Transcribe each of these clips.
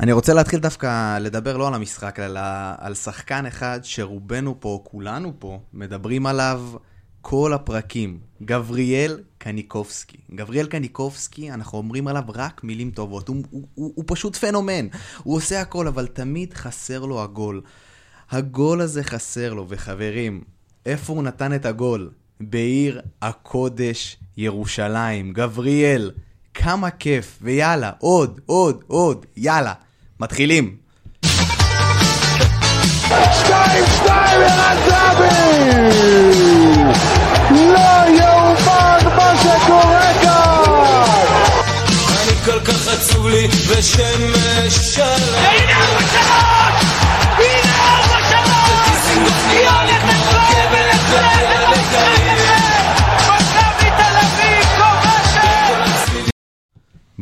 אני רוצה להתחיל דווקא לדבר לא על המשחק, אלא על שחקן אחד שרובנו פה, כולנו פה, מדברים עליו כל הפרקים. גבריאל קניקובסקי. גבריאל קניקובסקי, אנחנו אומרים עליו רק מילים טובות. הוא, הוא, הוא, הוא פשוט פנומן. הוא עושה הכל, אבל תמיד חסר לו הגול. הגול הזה חסר לו, וחברים, איפה הוא נתן את הגול? בעיר הקודש ירושלים. גבריאל, כמה כיף, ויאללה, עוד, עוד, עוד, יאללה. מתחילים. שתיים, שתיים, ערן זהבי! לא יאומן מה שקורה כאן! אני כל כך עצוב לי ושמש שלם הנה ארבע שלוש! הנה ארבע שלוש!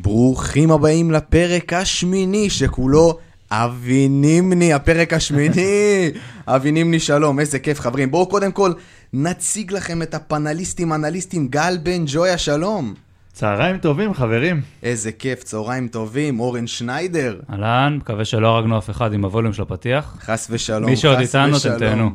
ברוכים הבאים לפרק השמיני שכולו אבי נימני, הפרק השמיני. אבי נימני, שלום, איזה כיף חברים. בואו קודם כל נציג לכם את הפנליסטים, אנליסטים, גל בן ג'ויה, שלום. צהריים טובים, חברים. איזה כיף, צהריים טובים, אורן שניידר. אהלן, מקווה שלא הרגנו אף אחד עם הווליום של הפתיח. חס ושלום, מי שעוד חס איתנו, ושלום. אתם תהנו.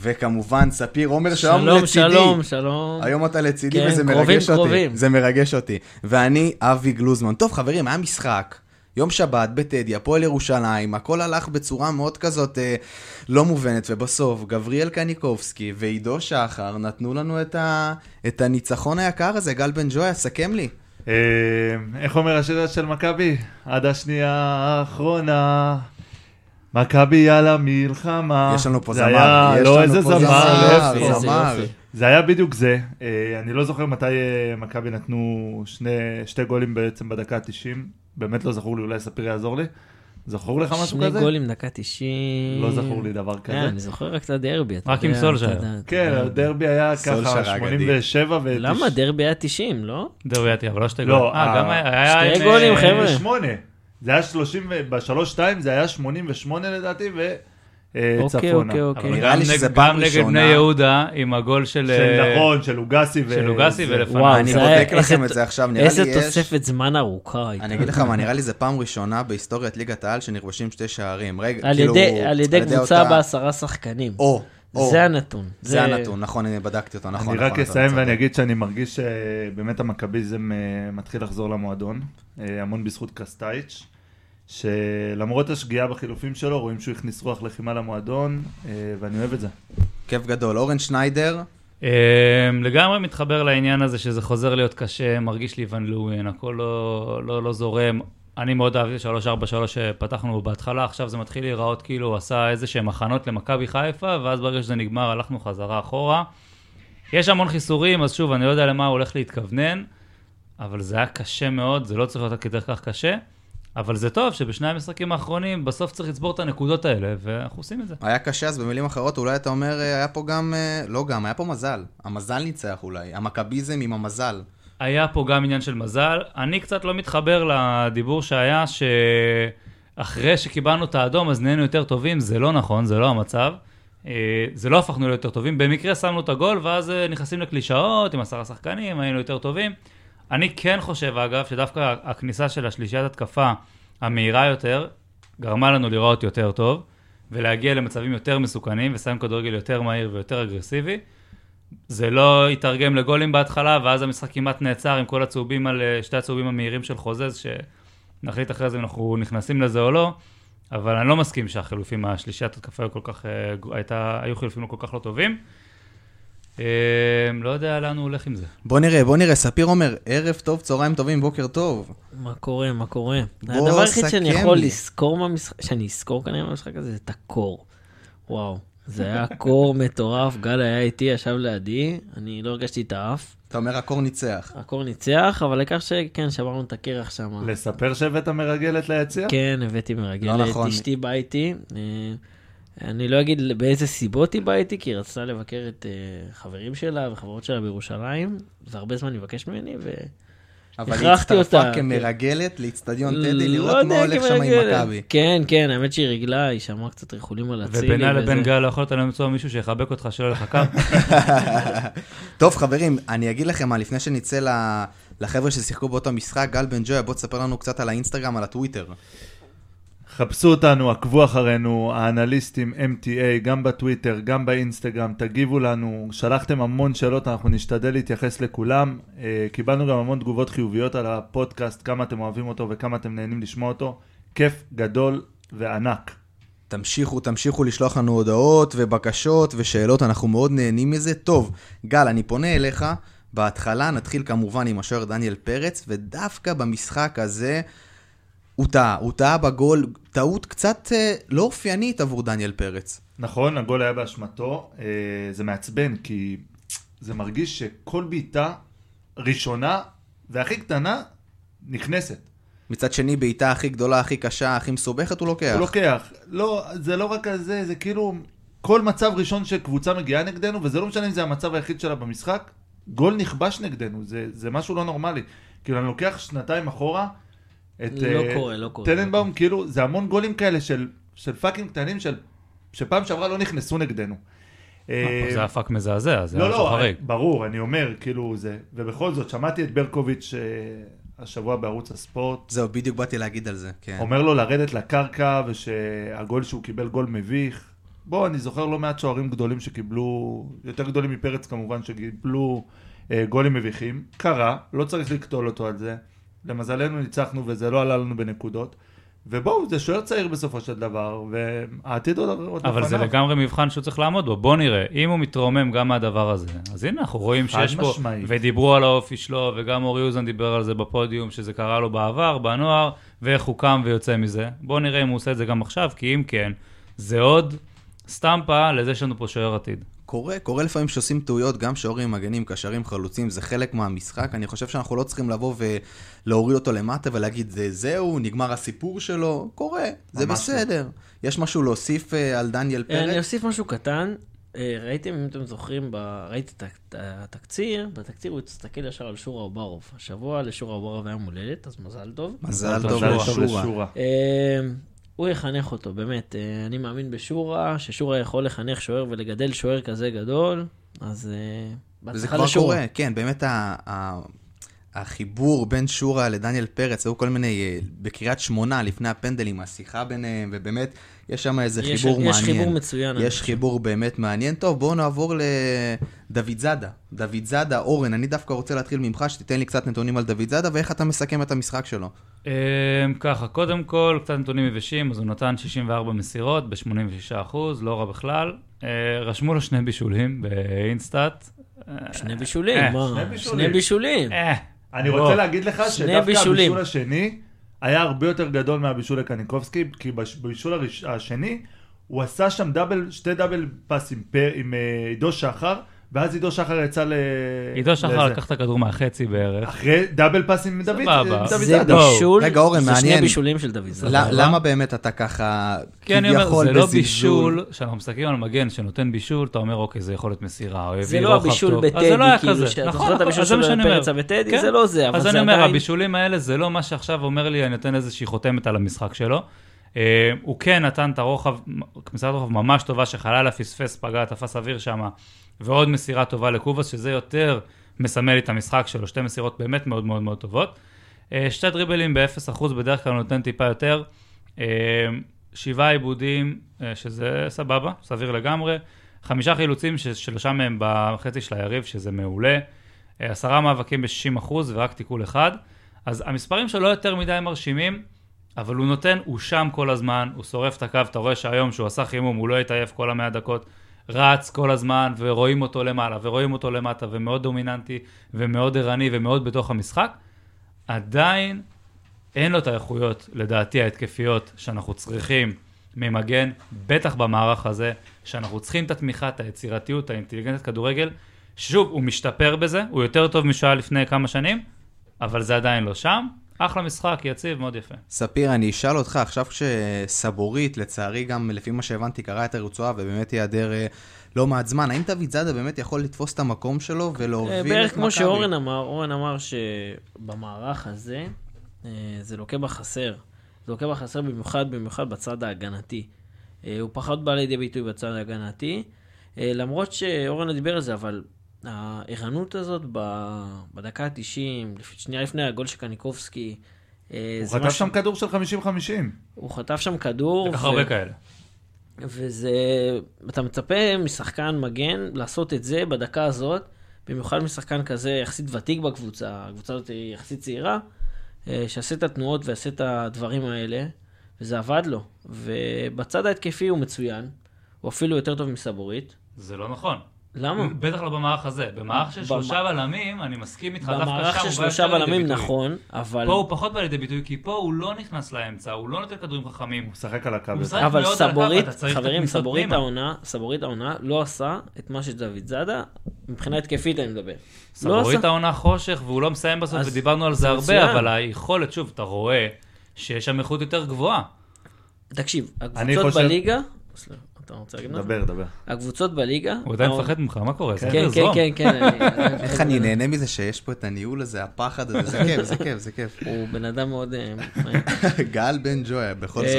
וכמובן, ספיר עומר, שלום שלום, לצידי. שלום, שלום. היום אתה לצידי כן, וזה קרובים, מרגש אותי. קרובים. זה מרגש אותי. ואני אבי גלוזמן. טוב, חברים, היה משחק. יום שבת בטדי, הפועל ירושלים, הכל הלך בצורה מאוד כזאת אה, לא מובנת, ובסוף גבריאל קניקובסקי ועידו שחר נתנו לנו את, ה, את הניצחון היקר הזה. גל בן ג'ויה, סכם לי. אה, איך אומר השיר של מכבי? עד השנייה האחרונה. מכבי יאללה מלחמה. יש לנו פה זה זמר, היה, יש לא לנו איזה זמר, זמר. זה היה בדיוק זה. אה, אני לא זוכר מתי אה, מכבי נתנו שני, שתי גולים בעצם בדקה ה-90. באמת לא זכור לי, אולי ספיר יעזור לי. זכור לך משהו שני כזה? גולים דקה 90. לא זכור לי דבר כן, כזה. אני זוכר רק את הדרבי. רק עם סולשייר. כן. הדרבי היה ככה האגדי. 87 ו... למה? דרבי היה 90, לא? דרוויאטי, אבל לא שתי לא, גולים. אה, גם היה... היה שתי גולים, חבר'ה. 88. זה היה 30, ב-3-2 זה היה 88 לדעתי, אוקיי, וצפונה. אוקיי, אבל אוקיי. נראה לי שזה פעם גם נגד ראשונה. בני יהודה, עם הגול של... של אה, נכון, של לוגסי. ו- של לוגסי ולפניו. וואו, אני בודק לכם איזה- את זה עכשיו, נראה לי איזה יש... תוספת זמן ארוכה הייתה. אני אגיד לך מה, נראה לי זה פעם ראשונה בהיסטוריית ליגת העל שנכבשים שתי שערים. רגע, כאילו... על ידי קבוצה בעשרה שחקנים. או, או. זה הנתון. זה הנתון, נכון, אני בדקתי אותו, נכון. אני נכון, רק אתה אסיים. ואני אגיד שאני מרגיש שבאמת המכביזם אה, מתחיל לחזור למועדון, אה, המון בזכות קרסטייץ', שלמרות השגיאה בחילופים שלו, רואים שהוא הכניס רוח לחימה למועדון, אה, ואני אוהב את זה. כיף גדול. אורן שניידר, אה, לגמרי מתחבר לעניין הזה שזה חוזר להיות קשה, מרגיש לי ון לואין, הכל לא, לא, לא זורם. אני מאוד אהבתי 3-4-3 שפתחנו בהתחלה, עכשיו זה מתחיל להיראות כאילו הוא עשה איזה שהם הכנות למכבי חיפה, ואז ברגע שזה נגמר הלכנו חזרה אחורה. יש המון חיסורים, אז שוב, אני לא יודע למה הוא הולך להתכוונן, אבל זה היה קשה מאוד, זה לא צריך להיות כדי כך קשה, אבל זה טוב שבשני המשחקים האחרונים בסוף צריך לצבור את הנקודות האלה, ואנחנו עושים את זה. היה קשה, אז במילים אחרות, אולי אתה אומר, אה, היה פה גם... אה, לא גם, היה פה מזל. המזל ניצח אולי. המכביזם עם המזל. היה פה גם עניין של מזל. אני קצת לא מתחבר לדיבור שהיה שאחרי שקיבלנו את האדום אז נהיינו יותר טובים, זה לא נכון, זה לא המצב. אה, זה לא הפכנו ליותר טובים, במקרה שמנו את הגול ואז אה, נכנסים לקלישאות עם עשרה שחקנים, היינו יותר טובים. אני כן חושב אגב שדווקא הכניסה של השלישיית התקפה המהירה יותר גרמה לנו לראות יותר טוב ולהגיע למצבים יותר מסוכנים ושם כדורגל יותר מהיר ויותר אגרסיבי. זה לא התרגם לגולים בהתחלה, ואז המשחק כמעט נעצר עם כל הצהובים על אה, שתי הצהובים המהירים של חוזז, שנחליט אחרי זה אם אנחנו נכנסים לזה או לא, אבל אני לא מסכים שהחילופים, השלישיית התקפה היו כל כך, אה, הייתה, היו חילופים לא כל כך לא טובים. אה, לא יודע לאן הוא הולך עם זה. בוא נראה, בוא נראה. ספיר אומר, ערב טוב, צהריים טובים, בוקר טוב. מה קורה, מה קורה? הדבר היחיד שאני יכול. לזכור מהמשחק, שאני אזכור כנראה מהמשחק הזה, זה את הקור. וואו, זה היה קור מטורף, גל היה איתי, ישב לידי, אני לא הרגשתי את האף. אתה אומר, הקור ניצח. הקור ניצח, אבל העיקר שכן, שברנו את הקרח שם. לספר שהבאת מרגלת ליציע? כן, הבאתי לא מרגלת, נכון. אשתי באה איתי. אה, אני לא אגיד באיזה סיבות היא באה איתי, כי היא רצתה לבקר את אה, חברים שלה וחברות שלה בירושלים. זה הרבה זמן היא מבקשת ממני, ו... אבל היא הצטרפה אותה, כמרגלת לאיצטדיון טדי, לא לראות יודע, מה הולך שם עם. מכבי. כן, כן, האמת שהיא רגלה, היא שמעה קצת ריחולים על אצילי. ובינה לבין. גל לא יכולת למצוא מישהו שיחבק אותך שלא לך קר. טוב, חברים, אני אגיד לכם מה, לפני שנצא לחבר'ה ששיחקו באותו משחק, גל בן ג'ויה, בוא תספר לנו קצת על האינסטגרם, על הטוויטר. חפשו אותנו, עקבו אחרינו, האנליסטים MTA, גם בטוויטר, גם באינסטגרם, תגיבו לנו, שלחתם המון שאלות, אנחנו נשתדל להתייחס לכולם. אה, קיבלנו גם המון תגובות חיוביות על הפודקאסט, כמה אתם אוהבים אותו וכמה אתם נהנים לשמוע אותו. כיף גדול וענק. תמשיכו, תמשיכו לשלוח לנו הודעות ובקשות ושאלות, אנחנו מאוד נהנים מזה. טוב, גל, אני פונה אליך. בהתחלה נתחיל כמובן עם השוער דניאל פרץ, ודווקא במשחק הזה הוא טעה. הוא טעה בגול, טעות קצת אה, לא אופיינית עבור דניאל פרץ. נכון, הגול היה באשמתו, אה, זה מעצבן, כי זה מרגיש שכל בעיטה ראשונה והכי קטנה נכנסת. מצד שני, בעיטה הכי גדולה, הכי קשה, הכי מסובכת, הוא לוקח. הוא לוקח. לא, זה לא רק על זה, זה כאילו כל מצב ראשון שקבוצה מגיעה נגדנו, וזה לא משנה אם זה המצב היחיד שלה במשחק, גול נכבש נגדנו, זה, זה משהו לא נורמלי. כאילו, אני לוקח שנתיים אחורה, את לא אה, קורה, לא קורה. טננבאום, כאילו, זה המון גולים כאלה של, של fucking קטנים, של, שפעם שעברה לא נכנסו נגדנו. אה, זה היה fuck מזעזע, זה לא, משהו לא, חריג. ברור, אני אומר, כאילו זה, ובכל זאת, שמעתי את ברקוביץ' אה, השבוע בערוץ הספורט, זהו, בדיוק באתי להגיד על זה, כן. אומר לו לרדת לקרקע, ושהגול שהוא קיבל גול מביך. בוא, אני זוכר לא מעט שוערים גדולים שקיבלו, יותר גדולים מפרץ כמובן, שקיבלו אה, גולים מביכים. קרה, לא צריך לקטול אותו על זה. למזלנו ניצחנו וזה לא עלה לנו בנקודות. ובואו, זה שוער צעיר בסופו של דבר, והעתיד עוד, עוד אבל זה לגמרי מבחן שהוא צריך לעמוד בו. בוא נראה, אם הוא מתרומם גם מהדבר הזה, אז הנה, אנחנו רואים חד שיש פה, משמעית. ודיברו על האופי שלו, וגם אורי אוזן דיבר על זה בפודיום, שזה קרה לו בעבר, בנוער, ואיך הוא קם ויוצא מזה. בוא נראה אם הוא עושה את זה גם עכשיו, כי אם כן, זה עוד סטמפה לזה שיש לנו פה שוער עתיד. קורה, קורה לפעמים שעושים טעויות, גם שוערים, מגנים, קשרים, חלוצים, זה חלק מהמשחק. אני חושב שאנחנו לא צריכים לבוא ולהוריד אותו למטה ולהגיד, "זה- זהו, נגמר הסיפור שלו. קורה, זה ממש בסדר. יש משהו להוסיף אה, על דניאל אה, אני? אוסיף משהו קטן. אה, ראיתם, אם אתם זוכרים, ב- ראיתי את הת- התקציר, בתקציר הוא הסתכל ישר על שורה אוברוב. השבוע לשורה אוברוב היה מולדת, אז מזל טוב. מזל טוב טוב לשורה. טוב לשורה. לשורה. הוא יחנך אותו, באמת. אה, אני מאמין בשורה, ששורה יכול לחנך שוער ולגדל שוער כזה גדול, אז אה, וזה כבר לשורה. קורה, כן, באמת ה- ה- החיבור בין שורה לדניאל פרץ, היו כל מיני, אה, בקריית שמונה, לפני הפנדלים, השיחה ביניהם, ובאמת, יש שם איזה יש- חיבור יש מעניין. חיבור מצוין, יש. חיבור באמת מעניין. טוב, בואו נעבור לדוד זאדה. דוד זאדה, אורן, אני דווקא רוצה להתחיל ממך, שתיתן לי קצת נתונים על דוד זאדה, ואיך אתה מסכם את המשחק שלו. אמ, ככה, קודם כל, קצת נתונים יבשים, אז הוא נתן 64 מסירות ב-86%, לא רע בכלל. אה, רשמו לו שני בישולים באינסטאט. שני בישולים, אה, מה? שני בישולים. אה, אני בוא. רוצה להגיד לך שני שדווקא בישולים. הבישול השני היה הרבה יותר גדול מהבישול לקניקובסקי, כי בבישול הראש- השני הוא עשה שם דאבל, שתי דאבל פאסים עם אה, עידו שחר, ואז עידו שחר יצא ל... עידו שחר. לקח את הכדור מהחצי בערך. אחרי דאבל פאסים עם דוד זה זאדה. לא. בישול, רגע, אורן, זה שני. בישולים של דוד זאדה. למה באמת אתה ככה, כי אני אומר, כביכול זה לא בזלזול? בישול, כשאנחנו מסתכלים על מגן שנותן בישול, אתה אומר, אוקיי, זה יכול להיות מסירה, או זה הביא לא רוחב הבישול טוב. אז בטדי, זה לא כאילו. שאתה נכון, זוכר את נכון, הבישול אז זה של. פרץ וטדי? כן. זה לא זה, אבל אז זה אני אומר, עדיין... הבישולים האלה זה לא מה שעכשיו אומר לי, אני נותן איזושהי חותמת על המשחק שלו. אה, הוא כן נתן את הרוחב, כניסת רוחב ממש טובה, שחלילה פספס, פגע, תפס אוויר שם, ועוד מסירה טובה לקובאס, שזה יותר מסמל את המשחק שלו, שתי מסירות באמת מאוד מאוד מאוד טובות. אה, שתי דריבלים ב-0%, בדרך כלל נותן טיפה יותר. אה, שבעה עיבודים, אה, שזה סבבה, סביר לגמרי. חמישה חילוצים, ששלושה מהם בחצי של היריב, שזה מעולה. עשרה מאבקים ב-60% ורק תיקול אחד. אז המספרים שלו לא יותר מדי מרשימים, אבל הוא נותן, הוא שם כל הזמן, הוא שורף את הקו, אתה רואה שהיום שהוא עשה חימום, הוא לא התעייף כל המאה דקות, רץ כל הזמן, ורואים אותו למעלה, ורואים אותו למטה, ומאוד דומיננטי, ומאוד ערני, ומאוד בתוך המשחק. עדיין אין לו את האיכויות, לדעתי, ההתקפיות שאנחנו צריכים ממגן, בטח במערך הזה, שאנחנו צריכים את התמיכה, את היצירתיות, האינטליגנציית כדורגל. שוב, הוא משתפר בזה, הוא יותר טוב משהיה לפני כמה שנים, אבל זה עדיין לא שם. אחלה משחק, יציב, מאוד יפה. ספיר, אני אשאל אותך, עכשיו כשסבורית, לצערי גם לפי מה שהבנתי, קרא את הרצועה ובאמת ייעדר אה, לא מעט זמן, האם דוד זאדה באמת יכול לתפוס את המקום שלו ולהוביל את בערך מכבי? כמו שאורן אמר, אורן אמר שבמערך הזה אה, זה לוקה בחסר. זה לוקה בחסר במיוחד, במיוחד בצד ההגנתי. אה, הוא פחות בא לידי ביטוי בצד ההגנתי, למרות שאורן דיבר על זה, אבל הערנות הזאת בדקה ה-90, שנייה לפני הגול של קניקובסקי, אה, הוא זה חטף שם כדור של 50-50. הוא חטף שם כדור. לקח ו- הרבה כאלה. וזה, אתה מצפה משחקן מגן לעשות את זה בדקה הזאת, במיוחד משחקן כזה יחסית ותיק בקבוצה, הקבוצה הזאת היא יחסית צעירה, אה, שיעשה את התנועות ויעשה את הדברים האלה, וזה עבד לו. ובצד ההתקפי הוא מצוין, הוא אפילו יותר טוב מסבורית. זה לא נכון. למה? בטח לא במערך הזה. במערך של שלושה בלמים, אני מסכים איתך, דווקא שם הוא במערך בא של יותר שלושה לידי בלמים ביטוי. נכון, אבל... פה הוא פחות בא לידי ביטוי, כי פה הוא לא נכנס לאמצע, הוא לא נותן כדורים חכמים. הוא משחק על הקו. אבל סבורית, חברים, סבורית. העונה, סבורית העונה לא עשה את מה שדוד זאדה, מבחינה התקפית אני מדבר. לא סבורית. העונה חושך, והוא לא מסיים בסוף, ודיברנו על זה הרבה. אבל היכולת, שוב, אתה רואה שיש שם איכות יותר גבוהה. תקשיב, הקבוצות בליגה, אתה רוצה להגיד משהו? דבר, דבר. הקבוצות בליגה, הוא עדיין מפחד ממך, מה קורה? כן, כן, זרום. כן, כן. אני- איך אני נהנה מזה שיש פה את הניהול הזה, הפחד הזה, זה כיף, זה כיף, זה כיף. הוא בן אדם מאוד... אה. גל בן ג'ויה, בכל זאת.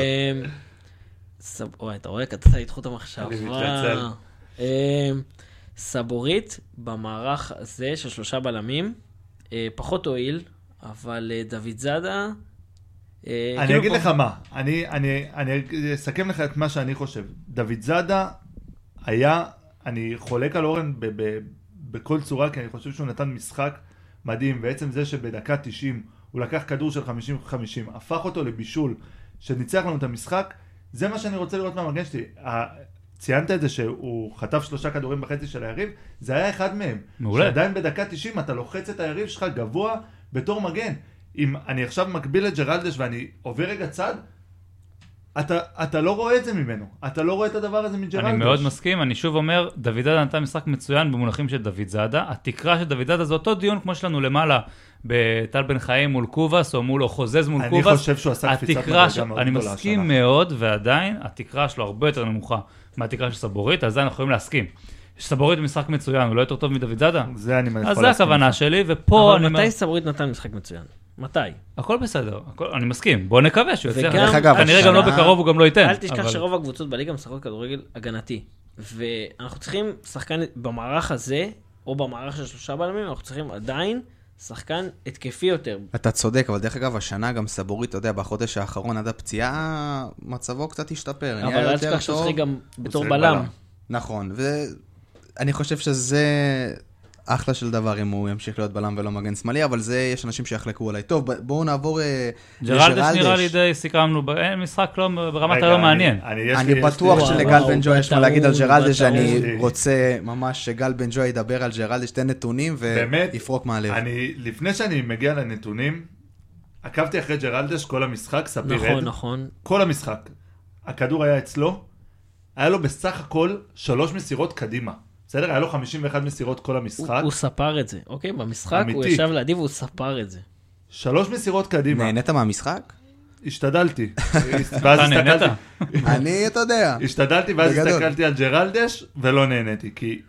אמ, אוי, אתה רואה? קטעת לי את חוט המחשבה. אני מתנצל. אמ, סבורית במערך הזה של שלושה בלמים, אה, פחות הועיל, אבל אה, דוד זאדה... אה, אני כאילו אגיד פה- לך מה, אני, אני, אני אסכם לך את מה שאני חושב. דוד זאדה היה, אני חולק על אורן ב, ב, בכל צורה, כי אני חושב שהוא נתן משחק מדהים, ועצם זה שבדקה 90 הוא לקח כדור של 50-50, הפך אותו לבישול, שניצח לנו את המשחק, זה מה שאני רוצה לראות מהמגן שלי. ציינת את זה שהוא חטף שלושה כדורים בחצי של היריב, זה היה אחד מהם. מעולה. שעדיין בדקה 90 אתה לוחץ את היריב שלך גבוה בתור מגן. אם אני עכשיו מקביל את ג'רלדש ואני עובר רגע צד, אתה, אתה לא רואה את זה ממנו. אתה לא רואה את הדבר הזה מג'רלדש. אני מאוד מסכים, אני שוב אומר, דוד זאדה נתן משחק מצוין במונחים של דוד זאדה. התקרה של דוד זאדה זה אותו דיון כמו שלנו למעלה בטל בן חיים מול קובאס, או מול או חוזז מול אני קובאס. חושב שהוא עשה קפיצת מדרגה מאוד אני גדולה מסכים השנה. מאוד, ועדיין התקרה שלו הרבה יותר נמוכה מהתקרה של סבורית, על זה אנחנו יכולים להסכים. סבורית במשחק מצוין, הוא לא יותר טוב מדוד זאדה? זה אני יכול אז זה להסכים הכוונה. שלי, ופה אני אבל אומר, מתי סבורית נתן משחק מצוין? מתי? הכל בסדר, הכל- אני מסכים, בוא נקווה שהוא יצליח. וגם- דרך אגב, כנראה גם לא בקרוב הוא גם לא ייתן. אל תשכח אבל- שרוב הקבוצות בליגה משחקות כדורגל הגנתי. ואנחנו צריכים שחקן במערך הזה, או במערך של שלושה בלמים, אנחנו צריכים עדיין שחקן התקפי יותר. אתה צודק, אבל דרך אגב, השנה גם סבורית, אתה יודע, בחודש האחרון עד הפציעה, מצבו קצת השתפר. אבל אל תשכח שהוא. שיחק גם בתור. בלם. נכון, ואני חושב שזה אחלה של דבר אם הוא ימשיך להיות בלם ולא מגן שמאלי, אבל זה, יש אנשים שיחלקו עליי. טוב, בואו נעבור אה, ג'רלדש נראה לי די סיכמנו, אין משחק לא, ברמת הלא אני- מעניין. אני, אני בטוח שלגל בן ג'וי יש מה להגיד על ג'רלדש. אני רוצה ממש שגל בן ג'וי ידבר על ג'רלדש, תן נתונים באמת, ויפרוק מהלב. אני, לפני שאני מגיע לנתונים, עקבתי אחרי ג'רלדש כל המשחק, ספיר נכון, רד, נכון. כל המשחק. הכדור היה אצלו, היה לו בסך הכל שלוש מסירות קדימה. בסדר? היה לו 51 מסירות כל הוא- המשחק. הוא ספר את זה, אוקיי? במשחק הוא אמיתי. ישב לידי והוא ספר את זה. שלוש מסירות קדימה. נהנית מהמשחק? השתדלתי. ואז אתה נהנית? הסתכלתי, אני, אתה יודע. השתדלתי ואז בגדול. הסתכלתי על ג'רלדש ולא נהניתי. כי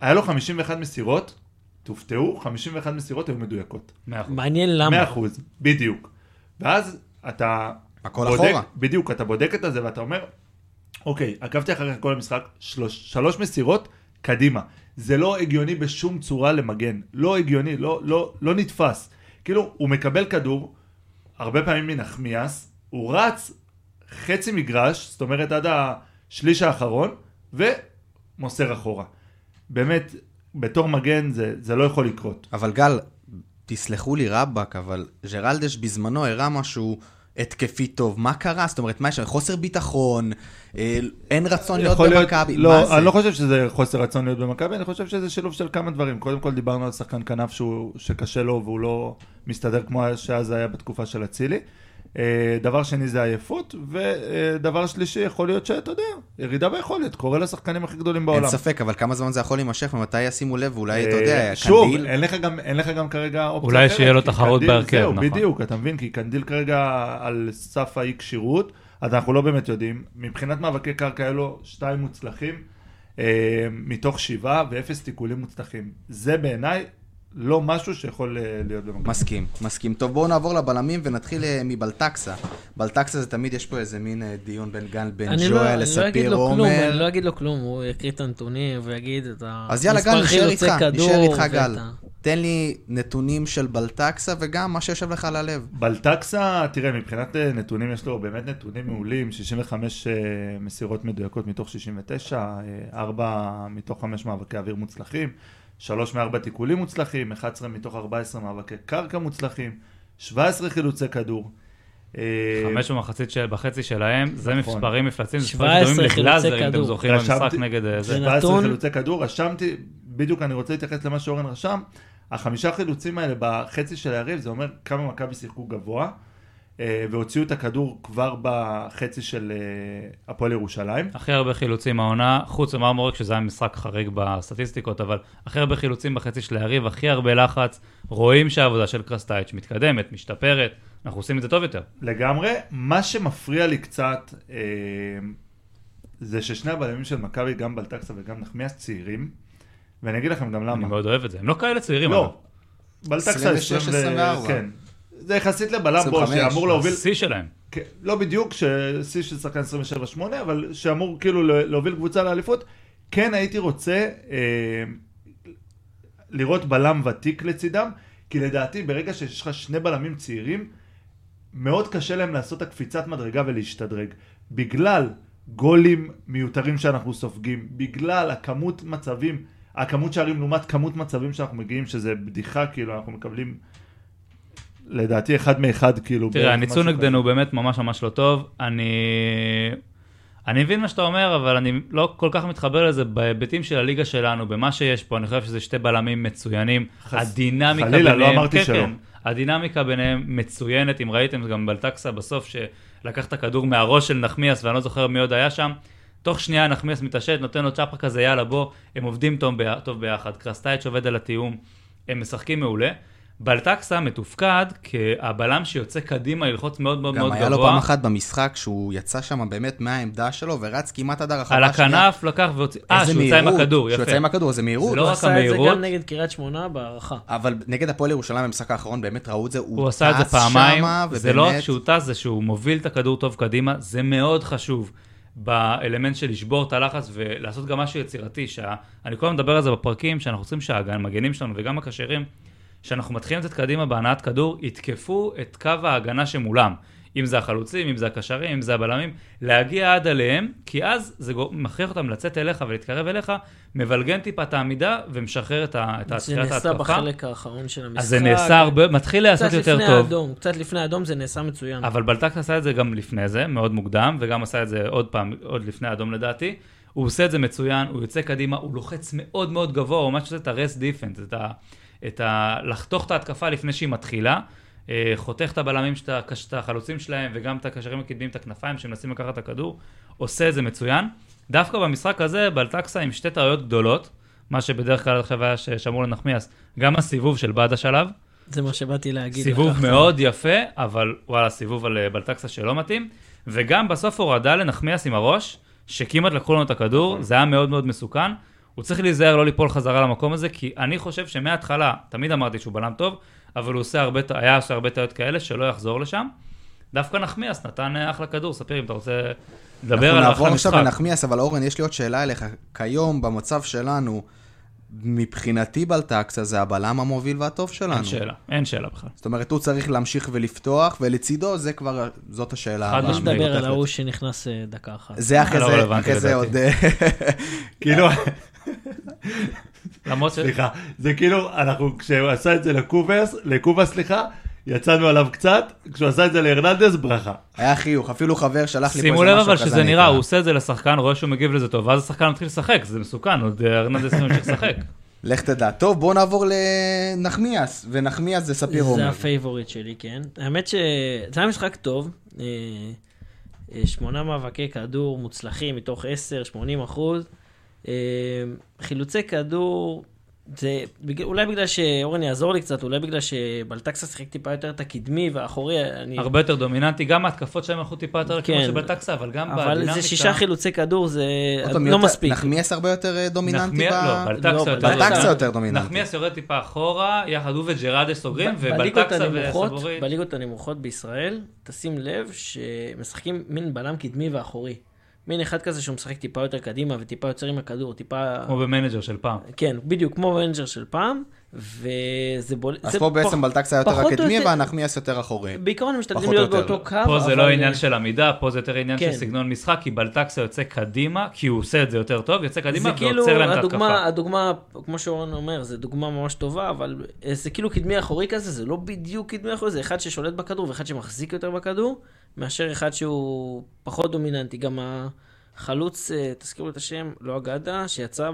היה לו 51 מסירות, תופתעו, 51 מסירות היו מדויקות. מעניין למה. 100 אחוז, בדיוק. ואז אתה... הכל בודק, אחורה. בדיוק, אתה בודק את זה ואתה אומר, אוקיי, עקבתי אחרי כל המשחק, שלוש, שלוש מסירות, קדימה. זה לא הגיוני בשום צורה למגן. לא הגיוני, לא, לא, לא נתפס. כאילו, הוא מקבל כדור, הרבה פעמים מנחמיאס, הוא רץ חצי מגרש, זאת אומרת עד השליש האחרון, ומוסר אחורה. באמת, בתור מגן זה, זה לא יכול לקרות. אבל גל, תסלחו לי רבאק, אבל ג'רלדש בזמנו הראה משהו התקפי טוב. מה קרה? זאת אומרת, מה יש שם? חוסר ביטחון, אה, אין רצון להיות יכול במכבי. מה לא? אני לא חושב שזה חוסר רצון להיות במכבי, אני חושב שזה שילוב של כמה דברים. קודם כל דיברנו על שחקן כנף שהוא, שקשה לו והוא לא מסתדר כמו שאז היה בתקופה של אצילי. אה, דבר שני זה עייפות, ודבר שלישי יכול להיות שאתה יודע, ירידה ביכולת, קורה לשחקנים הכי גדולים בעולם. אין ספק, אבל כמה זמן זה יכול להימשך ומתי ישימו לב, ואולי, אתה אה, יודע, שוב, קנדיל... אין לך גם, אין לך גם כרגע אופציה אולי אחרת, שיהיה לו כי תחרות בהרכב, זהו, נכון. בדיוק, אתה מבין? כי קנדיל כרגע על סף האי כשירות, אז אנחנו לא באמת יודעים. מבחינת מאבקי קרקע היה לו שתיים מוצלחים, אה, מתוך שבעה ואפס תיקולים מוצלחים. זה בעיניי לא משהו שיכול אה, להיות במקום. מסכים, מסכים. טוב, בואו נעבור לבלמים ונתחיל אה, מבלטקסה. בלטקסה זה תמיד, יש פה איזה מין אה, דיון בין גל בן לא, אני לא אגיד לספיר לו כלום, עומר. אני לא אגיד לו כלום, הוא יקריא את הנתונים ויגיד את ה... אז יאללה, גל, נשאר איתך, נשאר איתך גל. תן לי נתונים של בלטקסה וגם מה שיושב לך על הלב. בלטקסה, תראה, מבחינת נתונים, יש לו באמת נתונים מעולים, 65 אה, מסירות מדויקות מתוך 69, 4 מתוך 5 מאבקי אוויר מוצלחים, 3 מ-4 תיקולים מוצלחים, 11 מתוך 14 מאבקי קרקע מוצלחים, 17 חילוצי כדור. אה, חמש במחצית של, בחצי שלהם, זה נכון. מספרים מפלצים, זה 17 מספרים דומים לגלאזר, אם אתם. זוכרים במשחק נגד אה, זה. זה 17 נתון. חילוצי כדור, רשמתי, בדיוק אני רוצה להתייחס למה שאורן רשם, החמישה חילוצים האלה בחצי של היריב, זה אומר כמה מכבי שיחקו גבוה, והוציאו את הכדור כבר בחצי של אה, הפועל ירושלים. הכי הרבה חילוצים העונה, חוץ ממרמורק, שזה היה משחק חריג בסטטיסטיקות, אבל הכי הרבה חילוצים בחצי של היריב, הכי הרבה לחץ, רואים שהעבודה של קרסטייץ' מתקדמת, משתפרת, אנחנו עושים את זה טוב יותר. לגמרי, מה שמפריע לי קצת, אה, זה ששני הבלמים של מכבי, גם בלטקסה וגם נחמיאס צעירים, ואני אגיד לכם גם אני למה. מאוד אוהב את זה. הם לא כאלה צעירים, לא, בלטקסה 26, 20 ו- 24. כן. זה יחסית לבלם בו, 25. שאמור להוביל, השיא שלהם. כן, לא בדיוק, ששיא של שחקן 27-8, אבל שאמור כאילו לה- להוביל קבוצה לאליפות, כן הייתי רוצה אה, לראות בלם ותיק לצידם, כי לדעתי ברגע שיש לך שני בלמים צעירים, מאוד קשה להם לעשות את הקפיצת מדרגה ולהשתדרג. בגלל גולים מיותרים שאנחנו סופגים, בגלל הכמות מצבים, הכמות שערים לעומת כמות מצבים שאנחנו מגיעים, שזה בדיחה, כאילו אנחנו מקבלים לדעתי אחד מאחד, כאילו. תראה, הניצול נגדנו באמת ממש ממש לא טוב. אני... אני מבין מה שאתה אומר, אבל אני לא כל כך מתחבר לזה בהיבטים של הליגה שלנו, במה שיש פה, אני חושב שזה שתי בלמים מצוינים. חס- הדינמיקה חלילה, ביניהם... לא אמרתי כן, שלא. כן, הדינמיקה ביניהם מצוינת, אם ראיתם, גם בלטקסה בסוף, שלקח את הכדור מהראש של נחמיאס, ואני לא זוכר מי עוד היה שם. תוך שנייה נחמיאס מתעשת, נותן לו צ'פחה כזה, יאללה בוא, הם עובדים טוב, טוב ביחד. קרסטייץ' עובד על התיאום, הם משחקים מעולה. בלטקסה מתופקד כהבלם שיוצא קדימה ללחוץ מאוד מאוד מאוד גם גבוה. היה לו פעם אחת במשחק שהוא יצא שם באמת מהעמדה שלו ורץ כמעט עד הרחבה על השנייה. הכנף לקח והוציא... אה, שהוא יצא עם הכדור, שהוא יפה. יצא עם הכדור, זה מהירות. זה לא הוא רק עשה את זה המהירות. גם נגד קריית שמונה בהערכה. אבל נגד הפועל ירושלים במשחק האחרון באמת ראו את זה, הוא עשה את זה טס פעמיים, זה לא רק שהוא טס, זה שהוא מוביל את הכדור טוב קדימה, זה מאוד חשוב באלמנט של לשבור את הלחץ ולעשות גם משהו יצירתי, שה... אני כל הזמן מדבר על זה בפרקים, שאנחנו רוצים שהמגנים שלנו וגם הקשרים, שאנחנו מתחילים לצאת קדימה בהנעת כדור, יתקפו את קו ההגנה שמולם. אם זה החלוצים, אם זה הקשרים, אם זה הבלמים, להגיע עד אליהם, כי אז זה מכריח אותם לצאת אליך ולהתקרב אליך, מבלגן טיפה את העמידה ומשחרר את ה- את זה נעשה ההתקפה. בחלק האחרון של המשחק. אז זה נעשה הרבה, מתחיל להיעשות קצת יותר לפני טוב. האדום, קצת לפני האדום זה נעשה מצוין. אבל בלטקס עשה את זה גם לפני זה, מאוד מוקדם, וגם עשה את זה עוד פעם, עוד לפני האדום לדעתי. הוא עושה את זה מצוין, הוא יוצא קדימה, הוא לוחץ מאוד מאוד גבוה, הוא ממש עושה את ה-rest defense, את ה... את ה... לחתוך את ההתקפה לפני שהיא מתחילה, אה, חותך את הבלמים, את החלוצים שלהם, וגם את הקשרים הקדמיים, את הכנפיים שמנסים לקחת את הכדור, עושה את זה מצוין. דווקא במשחק הזה, בלטקסה עם שתי טעויות גדולות, מה שבדרך כלל עכשיו היה ששמור לנחמיאס, גם הסיבוב של בדש עליו, זה מה שבאתי להגיד. סיבוב. מאוד יפה, אבל וואלה, סיבוב על אה, בלטקסה שלא מתאים. וגם בסוף הורדה לנחמיאס עם הראש, שכמעט לקחו לנו את הכדור, זה היה מאוד מאוד מסוכן. הוא צריך להיזהר לא ליפול חזרה למקום הזה, כי אני חושב שמההתחלה, תמיד אמרתי שהוא בלם טוב, אבל הוא עושה הרבה, היה עושה הרבה טעויות כאלה, שלא יחזור לשם. דווקא נחמיאס נתן אה, אחלה כדור, ספיר אם אתה רוצה לדבר אנחנו על נעבור אחלה עכשיו משחק. לנחמיאס, אבל אורן, יש לי עוד שאלה אליך. כיום, במצב שלנו, מבחינתי בלטקסה זה הבלם המוביל והטוב שלנו. אין שאלה, אין שאלה בכלל. זאת אומרת, הוא צריך להמשיך ולפתוח, ולצידו זה כבר, זאת השאלה. חד משמעית. נדבר על. ההוא שנכנס אה, דקה אחת. זה אחרי לא זה, רלוונטי אחרי זה. עוד... אה, כאילו, למרות ש... סליחה, זה כאילו, אנחנו, כשהוא עשה את זה לקובס, לקובה, סליחה, יצאנו עליו קצת, כשהוא עשה את זה להרננדז, ברכה. היה חיוך, אפילו חבר שלח לי פה שימו איזה לב משהו אבל כזה, שזה נראה. הוא עושה את זה לשחקן, רואה שהוא מגיב לזה טוב, ואז השחקן מתחיל לשחק, זה מסוכן, עוד אה, ארננדס ממשיך לשחק. לך תדע. טוב, בואו נעבור לנחמיאס, ונחמיאס זה ספיר זה עומר. ה favorite שלי, כן. האמת שזה היה משחק טוב. אה, אה, שמונה מאבקי כדור מוצלחים מתוך עשר, 80 אחוז. חילוצי כדור, זה אולי בגלל שאורן יעזור לי קצת, אולי בגלל שבלטקסה שיחק טיפה יותר את הקדמי והאחורי, אני... הרבה יותר דומיננטי, גם ההתקפות שלהם הלכו טיפה יותר כמו כן. של בלטקסה, אבל גם אבל בדינמיקה. זה שישה חילוצי כדור, זה לא יותר- מספיק. נחמיאס הרבה יותר אה, דומיננטי ב... לא, בלטקסה לא, יותר בלטקסה דומיננטי. יותר דומיננטי. נחמיאס יורד טיפה אחורה, יחד הוא וג'רדה סוגרים, בליגות ובלטקסה וסבורית. בליגות הנמוכות בישראל, תשים לב שמשחקים מין בלם קדמי ואחורי. מין אחד כזה שהוא משחק טיפה יותר קדימה וטיפה יוצר עם הכדור, טיפה... כמו במנג'ר של פעם. כן, בדיוק, כמו בנג'ר של פעם. וזה בולט. אז זה פה בעצם פח- בלטקסה יותר הקדמי והנחמיאס יותר אחורי. בעיקרון הם משתדלים להיות. באותו קו. פה זה לא עניין של עמידה, פה זה יותר עניין של כן. סגנון משחק, כי בלטקסה יוצא קדימה, כי הוא עושה את זה יותר טוב, יוצא קדימה זה כאילו, ועוצר להם את הדוגמה, ההתקפה. הדוגמה, כמו שאורן אומר, זה דוגמה ממש טובה, אבל אה, זה כאילו קדמי אחורי כזה, זה לא בדיוק קדמי אחורי, זה אחד ששולט בכדור ואחד שמחזיק יותר בכדור, מאשר אחד שהוא פחות דומיננטי. גם החלוץ, אה, תזכירו את השם, לא אגדה, שיצא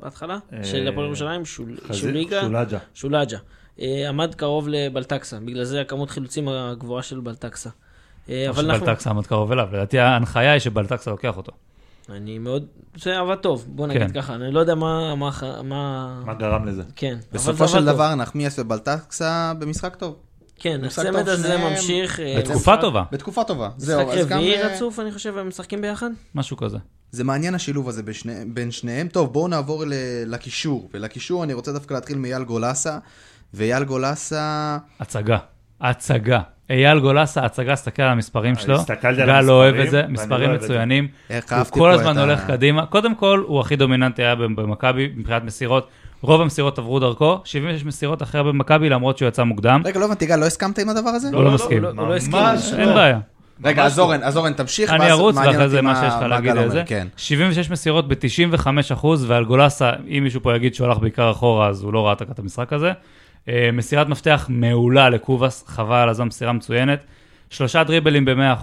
בהתחלה, אה, של הפועל ירושלים, שוליגה, שולג'ה. שולג'ה. אה, עמד קרוב לבלטקסה, בגלל זה הכמות חילוצים הגבוהה של בלטקסה. אבל אנחנו... שבלטקסה עמד קרוב אליו, לדעתי ההנחיה היא שבלטקסה לוקח אותו. אני מאוד... זה עבד טוב, בוא נגיד כן. ככה, אני לא יודע מה... מה... מה... מה גרם לזה? כן. בסופו של. דבר נחמיאס ובלטקסה במשחק טוב. כן, משחק הצמד הזה שניהם ממשיך. אה, בתקופה משחק- טובה, בתקופה טובה. זהו, משחק אז גם... רביעי אה, רצוף, אני חושב, הם משחקים ביחד? משהו כזה. זה מעניין השילוב הזה בשני, בין שניהם. טוב, בואו נעבור ל, לקישור. ולקישור אני רוצה דווקא להתחיל מאייל גולסה. ואייל גולסה... הצגה. הצגה. אייל גולסה, הצגה, תסתכל על המספרים שלו. הסתכלתי על גל לא אוהב המספרים, את זה, מספרים לא אוהב את זה. מצוינים. איך הוא אהבתי כל פה הזמן את הולך ה... קדימה. קודם כל, הוא הכי דומיננטי היה במכבי מבחינת מסירות. רוב המסירות עברו דרכו, 76 מסירות הכי הרבה במכבי, למרות שהוא יצא מוקדם. רגע, לא הבנתי, גל, לא הסכמת עם הדבר הזה? הוא לא מסכים. הוא לא- הוא לא הסכים. ממש אין לא. בעיה. רגע, אז לא. אורן, אז אורן, תמשיך. אני ארוץ, ואחרי זה מה שיש לך להגיד על זה. כן. 76 מסירות ב-95 ועל גולסה, אם מישהו פה יגיד שהוא הלך בעיקר אחורה, אז הוא לא ראה את המשחק הזה. אה, מסירת מפתח מעולה לקובאס, חבל על הזמן, מסירה מצוינת. שלושה דריבלים ב-100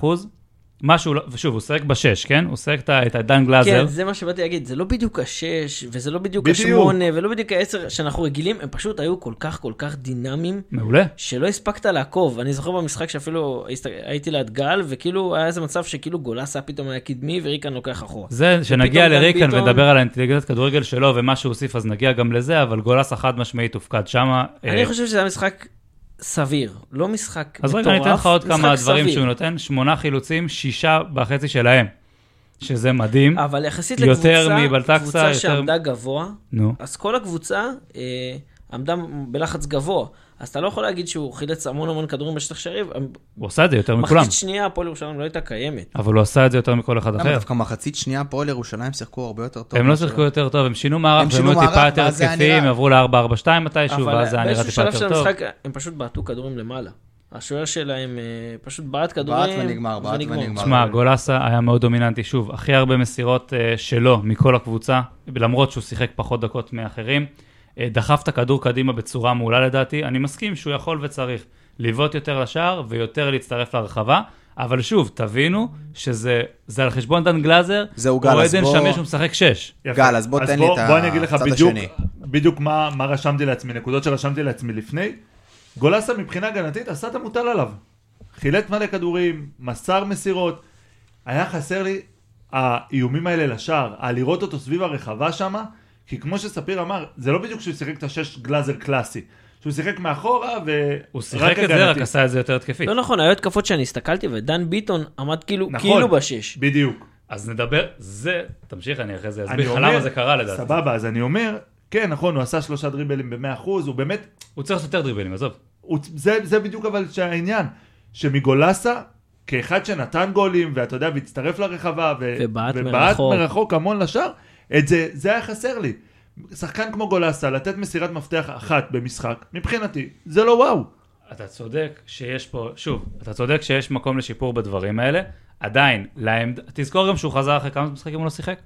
משהו, לא- ושוב, הוא שיחק בשש, כן? הוא שיחק את הדן גלאזר. כן, זה מה שבאתי להגיד, זה לא בדיוק השש, וזה לא בדיוק בדיוק. השמונה, ולא בדיוק העשר שאנחנו רגילים, הם פשוט היו כל כך כל כך דינמיים, מעולה. שלא הספקת לעקוב. אני זוכר במשחק שאפילו הייתי ליד גל, וכאילו היה איזה מצב שכאילו גולסה פתאום היה קדמי, וריקן לוקח אחורה. זה, שנגיע לריקן ביטון- ונדבר על האינטליגנציית כדורגל שלו ומה שהוא הוסיף, אז נגיע גם לזה, אבל גולסה חד משמעית הופקד שמה. אני אה, חושב שזה היה משחק סביר, לא משחק אז מטורף, רגע, אני אתן לך עוד כמה דברים סביר. שהוא נותן, שמונה חילוצים, שישה בחצי שלהם, שזה מדהים. אבל יחסית יותר לקבוצה, מבלטקסה, קבוצה יותר- שעמדה גבוה, נו. אז כל הקבוצה אה, עמדה בלחץ גבוה. אז אתה לא יכול להגיד שהוא חילץ המון המון כדורים בשטח שערים. הוא עשה את זה יותר מכולם, מחצית שנייה הפועל ירושלים לא הייתה קיימת. אבל הוא עשה את זה יותר מכל אחד אחר. דווקא מחצית שנייה הפועל ירושלים שיחקו הרבה יותר טוב. הם לא שיחקו יותר טוב, הם שינו מערך, הם היו טיפה יותר התקפיים, עברו ל-4-4-2 מתישהו, אבל ואז זה היה נראה באיזשהו טיפה שלב של יותר טוב. המשחק הם פשוט בעטו כדורים למעלה. השוער שלהם אה, פשוט בעט כדורים. בעט ונגמר, בעט ונגמר. תשמע, גולסה היה מאוד דומיננטי, שוב, הכי הרבה מסירות אה, שלו מכל הקבוצה, למרות שהוא שיחק פחות דקות מאחרים. אה, דחף את הכדור קדימה בצורה מעולה לדעתי, אני מסכים שהוא יכול וצריך לבעוט יותר לשער ויותר להצטרף להרחבה, אבל שוב, תבינו שזה זה על חשבון דן גלאזר, זהו, גל, או אז עדן בוא- שמיר שהוא משחק שש. יפה. גל, אז בוא תן לי את בוא אני אגיד לך הצד בדיוק, השני. בדיוק מה, מה רשמתי לעצמי, נקודות שרשמתי לעצמי לפני. גולסה מבחינה הגנתית עשה את המוטל עליו. חילט מלא כדורים, מסר מסירות. היה חסר לי האיומים האלה לשער, הלראות אותו סביב הרחבה שמה, כי כמו שספיר אמר, זה לא בדיוק שהוא שיחק את השש גלאזר קלאסי. שהוא שיחק מאחורה ורק הוא שיחק את זה, רק עשה את זה יותר התקפית. לא נכון, היו התקפות שאני הסתכלתי ודן ביטון עמד כאילו נכון. כאילו בשש. בדיוק. אז נדבר, זה, תמשיך, אני אחרי זה אסביר לך למה זה קרה לדעתי. סבבה, אז אני אומר, כן, נכון, הוא עשה שלושה דריבלים ב-100%, הוא באמת הוא צריך לעשות יותר דריבלים, עזוב. הוא, זה, זה בדיוק אבל העניין, שמגולסה, כאחד שנתן גולים, ואתה יודע, והצטרף לרחבה, ו- ובעט ובעט מרחוק. מרחוק המון לשער, את זה, זה היה חסר לי. שחקן כמו גולסה, לתת מסירת מפתח אחת במשחק, מבחינתי, זה לא וואו. אתה צודק שיש פה, שוב, אתה צודק שיש מקום לשיפור בדברים האלה, עדיין, לעמד... תזכור גם שהוא חזר אחרי כמה משחקים הוא לא שיחק?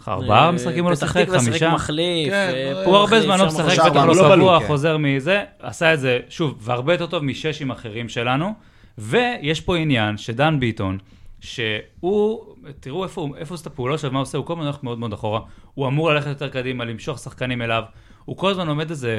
אחרי ארבעה אה, משחקים הוא לא פתח שיחק, תקווה שיחק חמישה? מחליף. כן, אה, פה הוא הרבה מחליף, זמן לא משחק, בטח לא לא שבוע, כן. חוזר מזה, עשה את זה, שוב, והרבה יותר טוב משש עם אחרים שלנו, ויש פה עניין שדן ביטון, שהוא, תראו איפה הוא איפה הוא עושה את הפעולות שלו, מה הוא עושה, הוא כל הזמן הולך מאוד מאוד אחורה, הוא אמור ללכת יותר קדימה, למשוך שחקנים אליו, הוא כל הזמן עומד איזה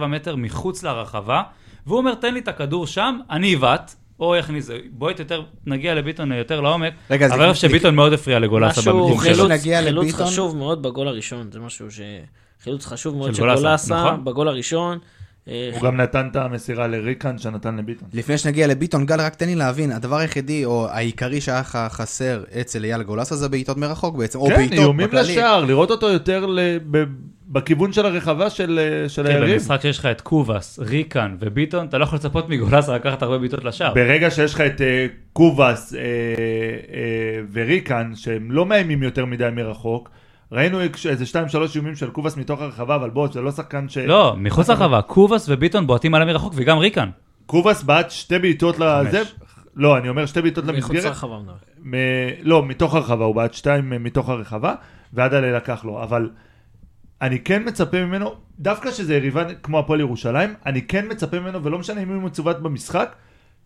6-7 מטר מחוץ לרחבה, והוא אומר, תן לי את הכדור שם, אני אבעט. או יכניס, בואי יותר, נגיע לביטון יותר לעומק, רגע, אבל אני חושב שביטון מאוד הפריע לגולסה משהו, לפני שלו. חילוץ, שנגיע חילוץ חשוב מאוד בגול הראשון, זה משהו ש... חילוץ חשוב מאוד של גולסה, נכון. בגול הראשון. אה, הוא גם נתן את המסירה לריקן שנתן לביטון. לפני שנגיע לביטון, גל, רק תן לי להבין, הדבר היחידי, או העיקרי שהיה לך חסר אצל אייל גולסה זה בעיטות מרחוק בעצם, או כן, בעיטות איומים בכללי. לשער, לראות אותו יותר בכיוון של הרחבה של של כן, היריב. במשחק שיש לך את קובאס, ריקן וביטון, אתה לא יכול לצפות מגולסה לקחת הרבה בעיטות לשער. ברגע שיש לך את אה, קובאס אה, אה, וריקן, שהם לא מאיימים יותר מדי מרחוק, ראינו איזה 2-3 איומים של קובאס מתוך הרחבה, אבל בוא, זה לא שחקן ש... לא, מחוץ לרחבה, קובאס וביטון בועטים עליהם מרחוק, וגם ריקן. קובאס בעט שתי בעיטות לזה. לא, אני אומר שתי בעיטות מחוץ למסגרת. לרחבה הוא מדבר. מ... לא, מתוך הרחבה, הוא בעט שתיים אה, מתוך הרחבה, ועד עלי לקח לו, אבל אני כן מצפה ממנו, דווקא שזה יריבה כמו הפועל ירושלים, אני כן מצפה ממנו, ולא משנה אם הוא מצוות במשחק,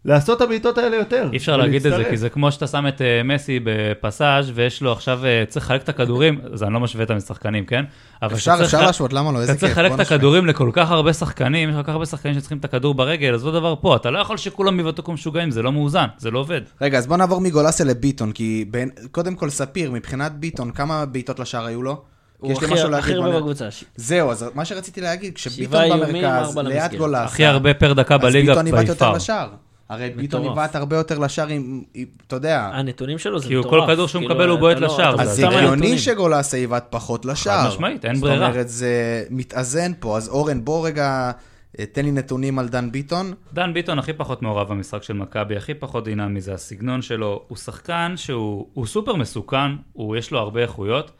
לעשות את הבעיטות האלה יותר. אי אפשר להגיד את זה. כי זה כמו שאתה שם את אה, מסי בפסאז' ויש לו עכשיו, אה, צריך לחלק את הכדורים, אז אני לא משווה את המשחקנים, כן? אבל אפשר, אפשר לה- להשוות, למה לא? איזה אתה כיף. צריך לחלק את. הכדורים לכל כך הרבה שחקנים, יש כל כך הרבה שחקנים שצריכים את הכדור ברגל, אז אותו דבר פה, אתה לא יכול שכולם יבעטו כמו משוגעים, זה לא מאוזן, זה לא עובד. רגע, אז בוא נעבור מגולסיה לביטון, כי. קודם כל ספיר, מבחינת ביטון, כמה בעיטות לשער היו לו? הוא יש לי הכי משהו הכי להגיד. הרבה בוא נ- בקבוצה. זהו, אז מה שרציתי להגיד, כשביטון במרכז, ליד. גולסיה, הכי הרבה פר דקה אז בליגה ביטון יבעט יותר. לשער. הרי ביטון. יבעט הרבה יותר לשער עם, אתה יודע, הנתונים שלו זה כי מטורף. כל כדור שהוא כאילו, מקבל הוא בועט לא- לשער, אתה אז זה הגיוני. שגולסיה יבעט פחות לשער. משמעית, אין ברירה. זאת אומרת, זה מתאזן פה. אז אורן, בוא רגע, אה, תן לי נתונים על דן ביטון. דן ביטון הכי פחות מעורב במשחק של מכבי, הכי פחות דינמי, זה הסגנון שלו. הוא שחקן שהוא הוא סופר מסוכן, הוא, יש לו הרבה איכויות.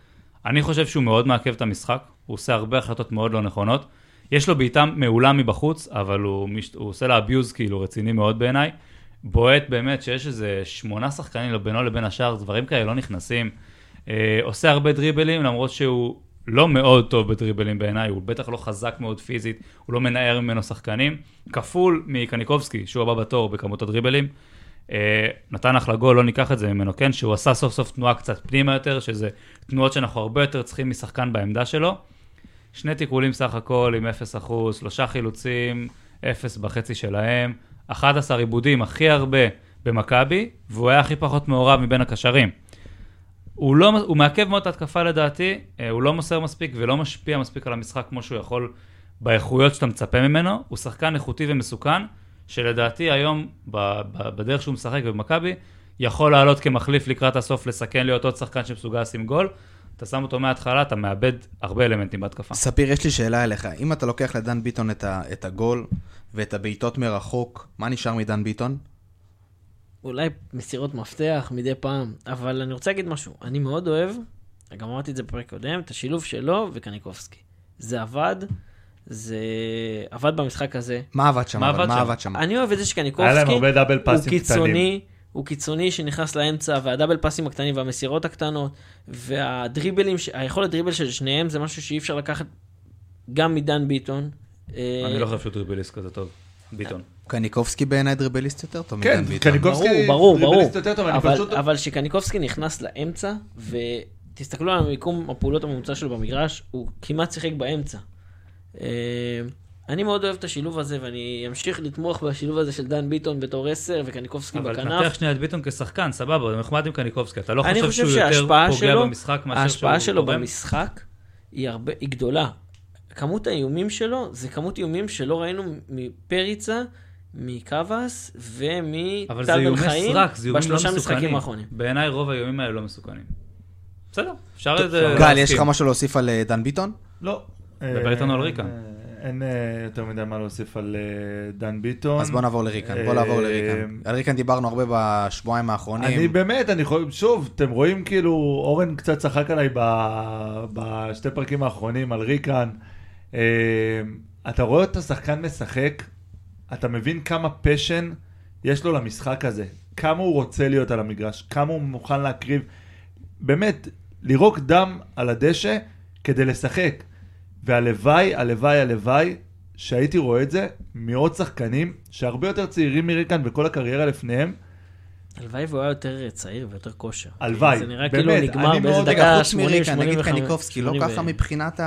אני חושב שהוא מאוד מעכב את המשחק, הוא עושה הרבה החלטות מאוד לא נכונות. יש לו בעיטה מעולה מבחוץ, אבל הוא, הוא עושה לה אביוז כאילו רציני מאוד בעיניי. בועט באמת שיש איזה שמונה שחקנים בינו לבין השאר, דברים כאלה לא נכנסים. אה, עושה הרבה דריבלים, למרות שהוא לא מאוד טוב בדריבלים בעיניי, הוא בטח לא חזק מאוד פיזית, הוא לא מנער ממנו שחקנים. כפול מקניקובסקי, שהוא הבא בתור בכמות הדריבלים. אה, נתן אחלה גול, לא ניקח את זה ממנו, כן? שהוא עשה סוף סוף תנועה קצת פנימה יותר, שזה תנועות שאנחנו הרבה יותר צריכים משחקן בעמדה שלו. שני תיקולים סך הכל עם 0%, שלושה חילוצים, 0 בחצי שלהם, 11 עיבודים, הכי הרבה במכבי, והוא היה הכי פחות מעורב מבין הקשרים. הוא, לא, הוא מעכב מאוד את ההתקפה לדעתי, אה, הוא לא מוסר מספיק ולא משפיע מספיק על המשחק כמו שהוא יכול באיכויות שאתה מצפה ממנו. הוא שחקן איכותי ומסוכן, שלדעתי היום, בדרך שהוא משחק במכבי, יכול לעלות כמחליף לקראת הסוף, לסכן להיות עוד שחקן שמסוגל לשים גול. אתה שם אותו מההתחלה, אתה מאבד הרבה אלמנטים בהתקפה. ספיר, יש לי שאלה אליך. אם אתה לוקח לדן ביטון את, ה, את הגול ואת הבעיטות מרחוק, מה נשאר מדן ביטון? אולי מסירות מפתח מדי פעם, אבל אני רוצה להגיד משהו. אני מאוד אוהב, גם אמרתי את זה בפרק קודם, את השילוב שלו וקניקובסקי. זה עבד, זה עבד במשחק הזה. מה עבד שם? מה? עבד מה שם? עבד שם? אני אוהב את זה היה להם שקניקובסקי הרבה דאבל הוא פאסים קיצוני, קטנים. הוא קיצוני שנכנס לאמצע, והדאבל פאסים הקטנים והמסירות הקטנות, והדריבלים, היכולת דריבל של שניהם זה משהו שאי אפשר לקחת גם מדן ביטון. אה, אני לא חושב שהוא דריבליסט כזה טוב, ביטון. קניקובסקי בעיניי דריבליסט יותר טוב כן, מדן ביטון. קניקובסקי ברור, ברור, ברור. דריבליסט יותר טוב, אני אבל, פשוט... אבל שקניקובסקי נכנס לאמצע, ותסתכלו על המיקום הפעולות הממוצע שלו במגרש, הוא כמעט שיחק באמצע. אה, אני מאוד אוהב את השילוב הזה, ואני אמשיך לתמוך בשילוב הזה של דן ביטון בתור 10 וקניקובסקי אבל בכנף. תנתח שנייה את ביטון כשחקן, סבבה, זה נחמד עם קניקובסקי, אתה לא אני חושב חושב שהוא יותר פוגע שלו, במשחק מאשר שהוא ההשפעה שלו תורם? במשחק היא, הרבה, היא גדולה. כמות האיומים שלו זה כמות איומים שלא ראינו מפריצה, אבל זה ומטל בן חיים לא בשלושה משחקים מסוכנים. האחרונים. בעיניי רוב האיומים האלה לא מסוכנים. בסדר, אפשר את זה... גל, יש. לך משהו להוסיף על אה, דן ביטון? לא. דבר איתנו על ריקן. אה, אין אה, יותר מדי מה להוסיף על אה, דן ביטון. אז בוא נעבור לריקן, בוא נעבור לריקן. על ריקן דיברנו הרבה בשבועיים האחרונים. אני באמת, אני חושב, שוב, אתם רואים כאילו, אורן קצת צחק עליי בשתי פרקים האחרונים על ריקן. אה, אתה רואה את השחקן משחק, אתה מבין כמה פשן יש לו למשחק הזה, כמה הוא רוצה להיות על המגרש, כמה הוא מוכן להקריב. באמת, לירוק דם על הדשא כדי לשחק. והלוואי, הלוואי, הלוואי, שהייתי רואה את זה מעוד שחקנים שהרבה יותר צעירים מריקן וכל הקריירה לפניהם, הלוואי והוא היה יותר צעיר ויותר כושר. הלוואי, זה נראה באמת, כאילו נגמר באיזה דקה חוץ 80, מריקן, נגיד 85. קניקובסקי, לא 80 ככה מבחינת זה,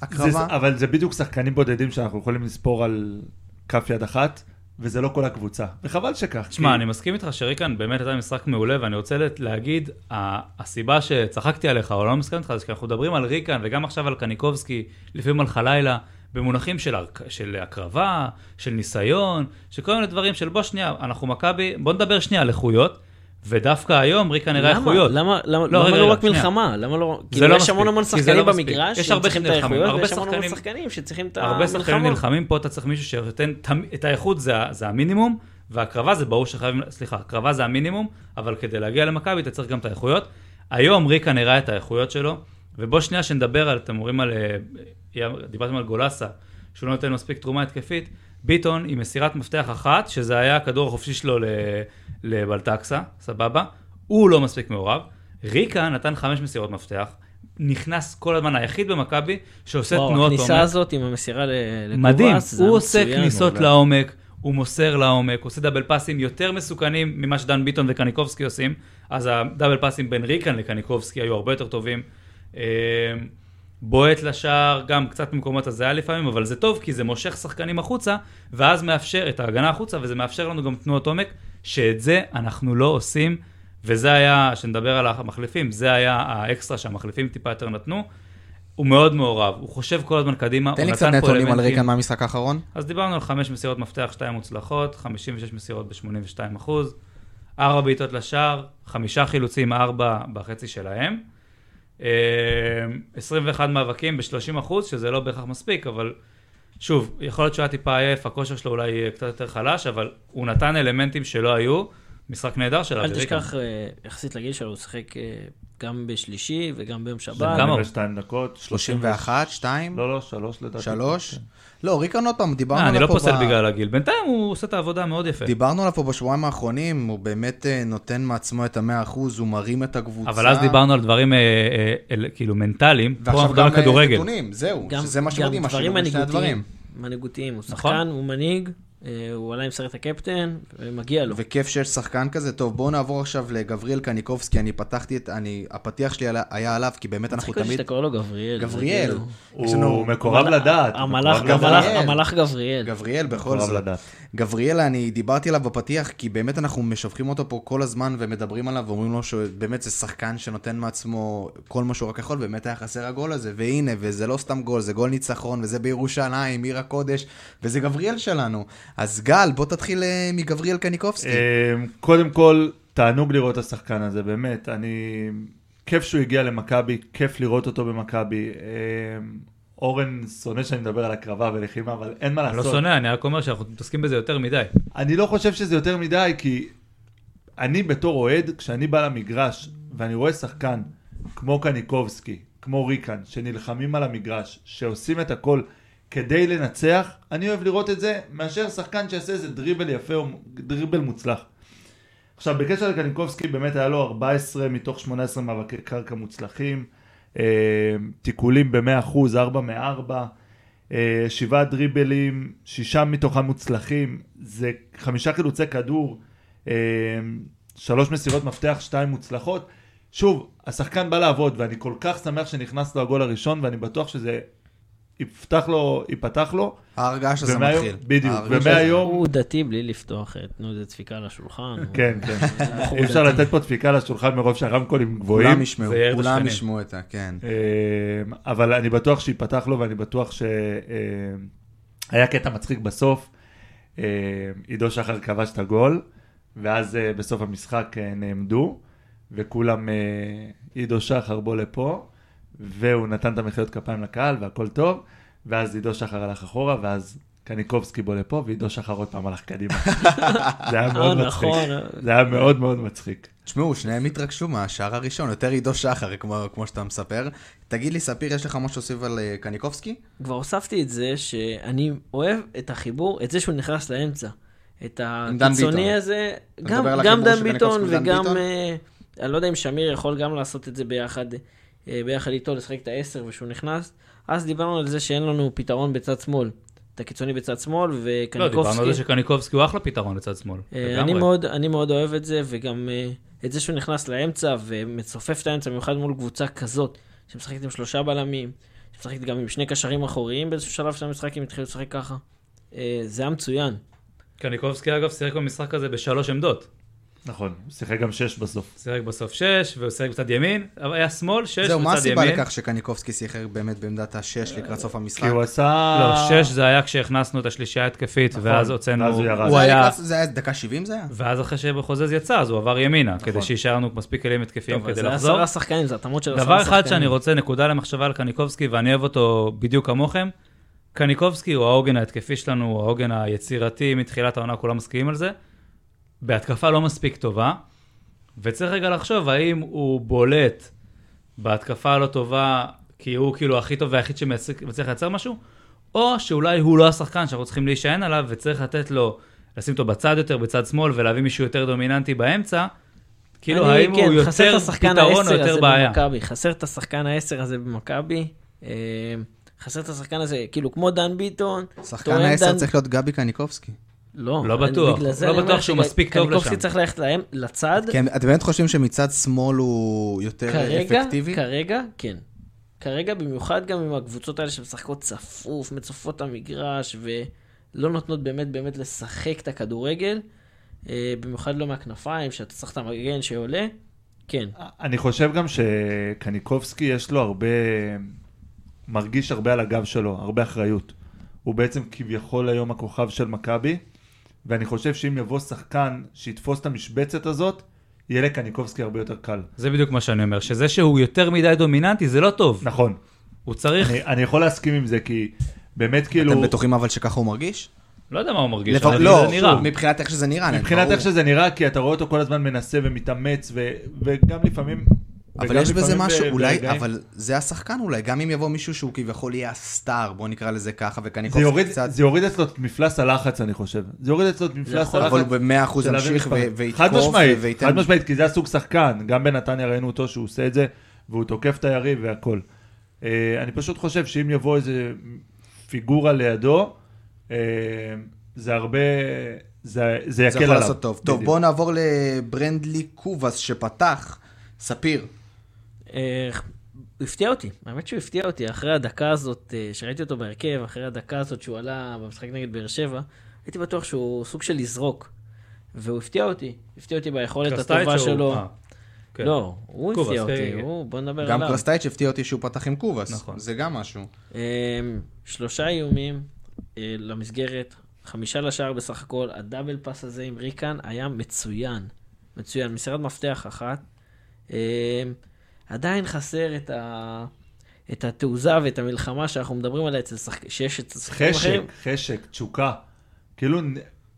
ההקרבה? אבל זה בדיוק שחקנים בודדים שאנחנו יכולים לספור על כף יד אחת, וזה לא כל הקבוצה. וחבל שכך. תשמע, כי- אני מסכים איתך שריקן באמת הייתה משחק מעולה, ואני רוצה להגיד, הסיבה שצחקתי עליך, או לא מסכים איתך, זה כי אנחנו מדברים על ריקן, וגם עכשיו על קניקובסקי, לפעמים על חלילה, במונחים של, של הקרבה, של ניסיון, של כל מיני דברים של בוא שנייה, אנחנו מכבי, בוא נדבר שנייה על איכויות, ודווקא היום ריקן נראה למה? איכויות. למה לא, לא למה רגע, לא רגע, רק שנייה. מלחמה? למה לא... זה כאילו, לא יש המון המון כי שחקנים לא. במגרש יש שהם הרבה צריכים את האיכויות, ויש המון המון שחקנים- שצריכים את הרבה שחקנים. נלחמים, פה אתה צריך מישהו שנותן את האיכות, זה, זה המינימום, והקרבה זה ברור שחייבים, סליחה, הקרבה זה המינימום, אבל כדי להגיע למכבי אתה צריך גם את האיכויות. היום ריקה נראה את האיכויות שלו, ובוא שנייה שנדבר על, אתם אומרים על, אה, דיברתם על גולסה, שהוא לא נותן מספיק תרומה התקפית, ביטון עם מסירת מפתח אחת, שזה היה הכדור החופשי שלו לבלטקסה, סבבה? הוא לא מספיק מעורב. ריקה נתן חמש מסירות מפתח, נכנס כל הזמן היחיד במכבי שעושה וואו, תנועות הכניסה עומק. הזאת עם המסירה לקובאס, מדהים, הוא עושה. כניסות מעולה. לעומק, הוא מוסר לעומק, עושה double פאסים יותר מסוכנים ממה שדן ביטון וקניקובסקי עושים, אז ה double פאסים בין ריקן לקניקובסקי היו הרבה יותר טובים. בועט לשער, גם קצת במקומות הזיה לפעמים, אבל זה טוב כי זה מושך שחקנים החוצה, ואז מאפשר את ההגנה החוצה, וזה מאפשר לנו גם תנועות עומק, שאת זה אנחנו לא עושים, וזה היה, שנדבר על המחליפים, זה היה האקסטרה שהמחליפים טיפה יותר נתנו. הוא מאוד מעורב, הוא חושב כל הזמן קדימה, תן לי קצת נתונים על ריקן מהמשחק האחרון. אז דיברנו על חמש מסירות מפתח, שתיים מוצלחות, 56 מסירות ב-82 אחוז, ארבע בעיטות לשער, חמישה חילוצים, ארבע בחצי שלהם. אה, 21 מאבקים ב-30 אחוז, שזה לא בהכרח מספיק, אבל שוב, יכול להיות שהוא היה טיפה עייף, הכושר שלו אולי קצת יותר חלש, אבל הוא נתן אלמנטים שלא היו. משחק נהדר של אל אבי ריקן. תשכח, אה, יחסית לגיל שלו, הוא שיחק אה, גם בשלישי וגם ביום שבת. כמה הוא? 22 דקות. 31, 2, לא, לא, שלוש לדעתי. 3. כן. לא, ריקן עוד פעם, דיברנו אה, אני עליו לא פה פוסל ב- בגלל הגיל. בינתיים הוא עושה את העבודה מאוד יפה. דיברנו עליו פה בשבועיים האחרונים, הוא באמת אה, נותן מעצמו את המאה אחוז, הוא מרים את הקבוצה. אבל אז דיברנו על דברים אה, כאילו מנטליים, פה ועכשיו אנחנו מדברים גם על כדורגל. נתונים, זהו, גם, שזה מה שמדהים, דברים השילוב בין שני. הדברים. מנהיגותיים, הוא נכון. שחקן, הוא מנהיג, הוא עלה עם סרט הקפטן, ומגיע לו. וכיף שיש שחקן כזה. טוב, בואו נעבור עכשיו לגבריאל קניקובסקי, אני פתחתי את, אני, הפתיח שלי עלה- היה עליו, כי באמת אנחנו תמיד... שאתה קורא לו גבריאל. גבריאל. כאילו- יש לנו- הוא מקורב לדעת. הוא המלאך גבריאל. המלאך- המלאך גבריאל. גבריאל, בכל זאת. לדעת. גבריאל, אני דיברתי עליו בפתיח, כי באמת אנחנו משבחים אותו פה כל הזמן ומדברים עליו, ואומרים לו שבאמת זה שחקן שנותן מעצמו כל מה שהוא רק יכול, באמת היה חסר הגול הזה, והנה, וזה לא סתם גול, זה גול ניצחון, וזה בירושלים, עיר הקודש, וזה גבריאל שלנו. אז גל, בוא תתחיל אה, מגבריאל קניקובסקי. אה, קודם כל, תענוג לראות את השחקן הזה, באמת. אני... כיף שהוא הגיע למכבי, כיף לראות אותו במכבי. אה, אורן שונא שאני מדבר על הקרבה ולחימה, אבל אין מה אני לא לעשות. שונא, אני רק אומר שאנחנו מתעסקים בזה יותר מדי. אני לא חושב שזה יותר מדי, כי אני בתור אוהד, כשאני בא למגרש ואני רואה שחקן כמו קניקובסקי, כמו ריקן, שנלחמים על המגרש, שעושים את הכל כדי לנצח, אני אוהב לראות את זה, מאשר שחקן שיעשה איזה דריבל יפה או דריבל מוצלח. עכשיו, בקשר לקניקובסקי, באמת היה לו 14 מתוך 18 מאבקי קרקע מוצלחים, אה, תיקולים ב-100%, 4 מ-4, אה, שבעה דריבלים, שישה מתוכם מוצלחים, זה חמישה חילוצי כדור, אה, שלוש מסירות מפתח, שתיים מוצלחות. שוב, השחקן בא לעבוד, ואני כל כך שמח שנכנס לו הגול הראשון, ואני בטוח שזה יפתח לו, ייפתח לו. ההרגעה שזה מתחיל. בדיוק, ומהיום- הוא דתי בלי לפתוח, אה, תנו איזה דפיקה על השולחן. כן, כן. אי אפשר. לתת פה דפיקה לשולחן מרוב שהרמקולים גבוהים. כולם ישמעו, זה כולם. ישמעו את ה... כן. אה, אבל אני בטוח שיפתח לו ואני בטוח שהיה קטע מצחיק בסוף. אה, עידו שחר כבש את הגול, ואז אה, בסוף המשחק אה, נעמדו, וכולם, אה, עידו שחר בוא לפה, והוא נתן את המחיאות כפיים לקהל והכל טוב, ואז עידו שחר הלך אחורה, ואז קניקובסקי בוא לפה, ועידו שחר עוד פעם הלך קדימה. זה היה אה, מאוד מצחיק. נכון. זה היה מאוד מאוד מצחיק. תשמעו, שניהם התרגשו מהשער הראשון, יותר עידו שחר, כמו, כמו שאתה מספר. תגיד לי, ספיר, יש לך משהו להוסיף על אה, קניקובסקי? כבר הוספתי את זה שאני אוהב את החיבור, את זה שהוא נכנס לאמצע. את הקיצוני. הזה, גם, גם דן ביטון וגם, ביטון? אה, אני לא יודע אם שמיר יכול גם לעשות את זה ביחד, ביחד איתו, לשחק את העשר ושהוא נכנס. אז דיברנו על זה שאין לנו פתרון בצד שמאל. את הקיצוני בצד שמאל, לא, דיברנו וקניקובסקי. על זה שקניקובסקי הוא אחלה פתרון לצד שמאל. אה. אני מאוד, אני מאוד אוהב את זה, וגם אה, את זה שהוא נכנס לאמצע ומצופף את האמצע, במיוחד מול קבוצה כזאת, שמשחקת עם שלושה בלמים, שמשחקת גם עם שני קשרים אחוריים באיזשהו שלב של המשחק, אם התחילו לשחק ככה. אה, זה היה מצוין. קניקובסקי אגב שיחק במשחק הזה בשלוש עמדות. נכון, הוא שיחק גם שש בסוף. שיחק בסוף שש, והוא שיחק בצד ימין, אבל היה שמאל, שש זהו, מה בצד הסיבה ימין. לכך שקניקובסקי שיחק באמת בעמדת השש לקראת סוף המשחק? כי הוא עשה... לא, שש זה היה כשהכנסנו את השלישייה ההתקפית, נכון, ואז הוצאנו, ואז הוא ירד. הוא זה היה זה היה דקה 70 זה היה? ואז אחרי שבחוזז יצא, אז הוא עבר ימינה, כדי שישאר לנו מספיק כלים התקפיים אז כדי זה לחזור. עשרה שחקנים, זה התאמות של עשרה דבר שחקנים. אחד שאני רוצה, נקודה למחשבה על קניקובסקי, ואני אוהב אותו בדיוק כמוכם, קניקובסקי הוא העוגן ההתקפי שלנו, הוא העוגן היצירתי מתחילת העונה, כולם מסכימים על זה. בהתקפה לא מספיק טובה, וצריך רגע לחשוב האם הוא בולט בהתקפה הלא טובה, כי הוא כאילו הכי טוב והיחיד שמצליח לייצר משהו, או שאולי הוא לא השחקן שאנחנו צריכים להישען עליו, וצריך לתת לו, לשים אותו בצד יותר, בצד שמאל, ולהביא מישהו יותר דומיננטי באמצע. כאילו, אני- האם כן, הוא יותר פתרון או יותר בעיה? במכבי, חסר את השחקן העשר הזה במכבי. אה, חסר את השחקן הזה, כאילו כמו דן ביטון. שחקן העשר דן- צריך להיות גבי קניקובסקי. לא, לא בטוח. לא בטוח שהוא מספיק טוב לשם. צריך ללכת להם- לצד. כן, אתם באמת חושבים שמצד שמאל הוא יותר כרגע, אפקטיבי? כרגע, כן. כרגע, במיוחד גם עם הקבוצות האלה שמשחקות צפוף, מצופות את המגרש, ולא נותנות באמת באמת לשחק את הכדורגל, אה, במיוחד לא מהכנפיים, שאתה צריך את המגן שעולה, כן. אני חושב גם שקניקובסקי יש לו הרבה, מרגיש הרבה על הגב שלו, הרבה אחריות. הוא בעצם כביכול היום הכוכב של מכבי, ואני חושב שאם יבוא שחקן שיתפוס את המשבצת הזאת, יהיה לקניקובסקי הרבה יותר קל. זה בדיוק מה שאני אומר, שזה שהוא יותר מדי דומיננטי זה לא טוב. נכון. הוא צריך, אני, אני יכול להסכים עם זה, כי באמת כאילו... אתם בטוחים אבל שככה הוא מרגיש? לא יודע מה הוא מרגיש, לפ- אבל לא, זה נראה. מבחינת איך שזה נראה. מבחינת ברור. איך שזה נראה, כי אתה רואה אותו כל הזמן מנסה ומתאמץ, ו, וגם לפעמים... אבל יש בזה משהו, ב- אולי, ברגעים- אבל זה השחקן אולי, גם אם יבוא מישהו שהוא כביכול יהיה הסטאר, בוא נקרא לזה ככה, זה וקניקובסקי יוריד, קצת, זה יוריד אצלו את מפלס הלחץ, אני חושב. זה יוריד אצלו את מפלס יכול, הלחץ. אבל הוא במאה אחוז ימשיך ויתקוף, חד משמעית, וייתן... חד משמעית, כי זה הסוג שחקן. גם בנתניה ראינו אותו שהוא עושה את זה, והוא תוקף את היריב והכל. אה, אני פשוט חושב שאם יבוא איזה פיגורה לידו, אה, זה הרבה... זה, זה זה יקל יכול עליו. לעשות טוב. טוב. בואו נעבור לברנדלי קובאס שפתח. ספיר. אה, הוא הפתיע אותי, האמת שהוא הפתיע אותי, אחרי הדקה הזאת, אה, שראיתי אותו בהרכב, אחרי הדקה הזאת שהוא עלה במשחק נגד באר שבע, הייתי בטוח שהוא סוג של לזרוק. והוא הפתיע אותי, הפתיע אותי ביכולת הטובה שלו. אה, כן. לא, הוא קובאס, הפתיע כן, אותי, כן. הוא- בוא נדבר גם עליו. קרסטייץ' הפתיע אותי שהוא פתח עם קובאס. נכון. זה גם משהו. אמ, שלושה איומים אה, למסגרת, חמישה לשער בסך הכל, הדאבל פאס הזה עם ריקן היה מצוין. מצוין, מסירת מפתח אחת. עדיין חסר את, ה... את התעוזה ואת המלחמה שאנחנו מדברים עליה אצל שחק... שיש אצל שחקנים חשק, אחרים. חשק, תשוקה. כאילו,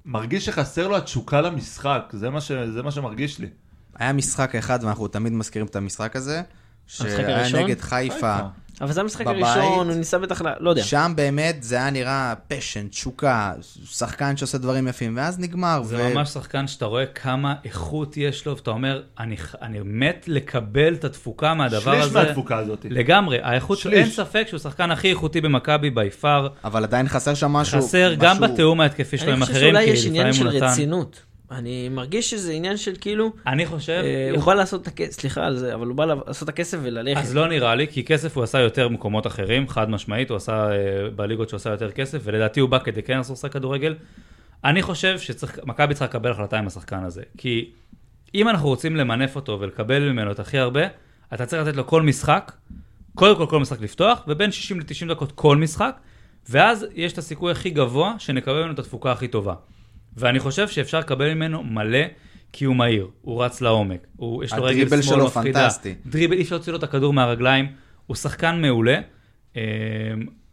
מרגיש שחסר לו התשוקה למשחק, זה מה, ש... זה מה שמרגיש לי. היה משחק אחד, ואנחנו תמיד מזכירים את המשחק הזה, שהיה? נגד חיפה. אבל זה המשחק בבית. הראשון, הוא ניסה בטח. לא יודע. שם באמת זה היה נראה פשן, תשוקה, שחקן שעושה דברים יפים, ואז נגמר. זה ו- ממש שחקן שאתה רואה כמה איכות יש לו, ואתה אומר, אני, אני מת לקבל את התפוקה מהדבר שליש הזה. מהתפוקה הזאת. לגמרי, האיכות שלו, שליש. אין ספק שהוא השחקן הכי איכותי במכבי בי פאר. אבל עדיין חסר שם משהו. חסר גם משהו- בתיאום ההתקפי שלו אני עם חושב אחרים, שאולי כי יש עניין לפעמים של הוא נתן... רצינות. אני מרגיש שזה עניין של כאילו, אני חושב, אה, הוא בא לעשות את הכסף, סליחה על זה, אבל הוא בא לעשות את הכסף וללכת. אז לא נראה לי, כי כסף הוא עשה יותר במקומות אחרים, חד משמעית, הוא עשה אה, בליגות שהוא עשה יותר כסף, ולדעתי הוא בא כדי כן לעשות כדורגל. אני חושב שמכבי צריכה לקבל החלטה עם השחקן הזה, כי אם אנחנו רוצים למנף אותו ולקבל ממנו את הכי הרבה, אתה צריך לתת לו כל משחק, קודם כל כל משחק לפתוח, ובין 60 ל-90 דקות כל משחק, ואז יש את הסיכוי הכי גבוה שנקבל ממנו את התפוקה הכי טובה. ואני חושב שאפשר לקבל ממנו מלא, כי הוא מהיר, הוא רץ לעומק, הוא, יש לו רגל הדריבל שמאל שלו מפחידה. פנטסטי. דריבל, אי אפשר להוציא לו את הכדור מהרגליים, הוא שחקן מעולה, אה,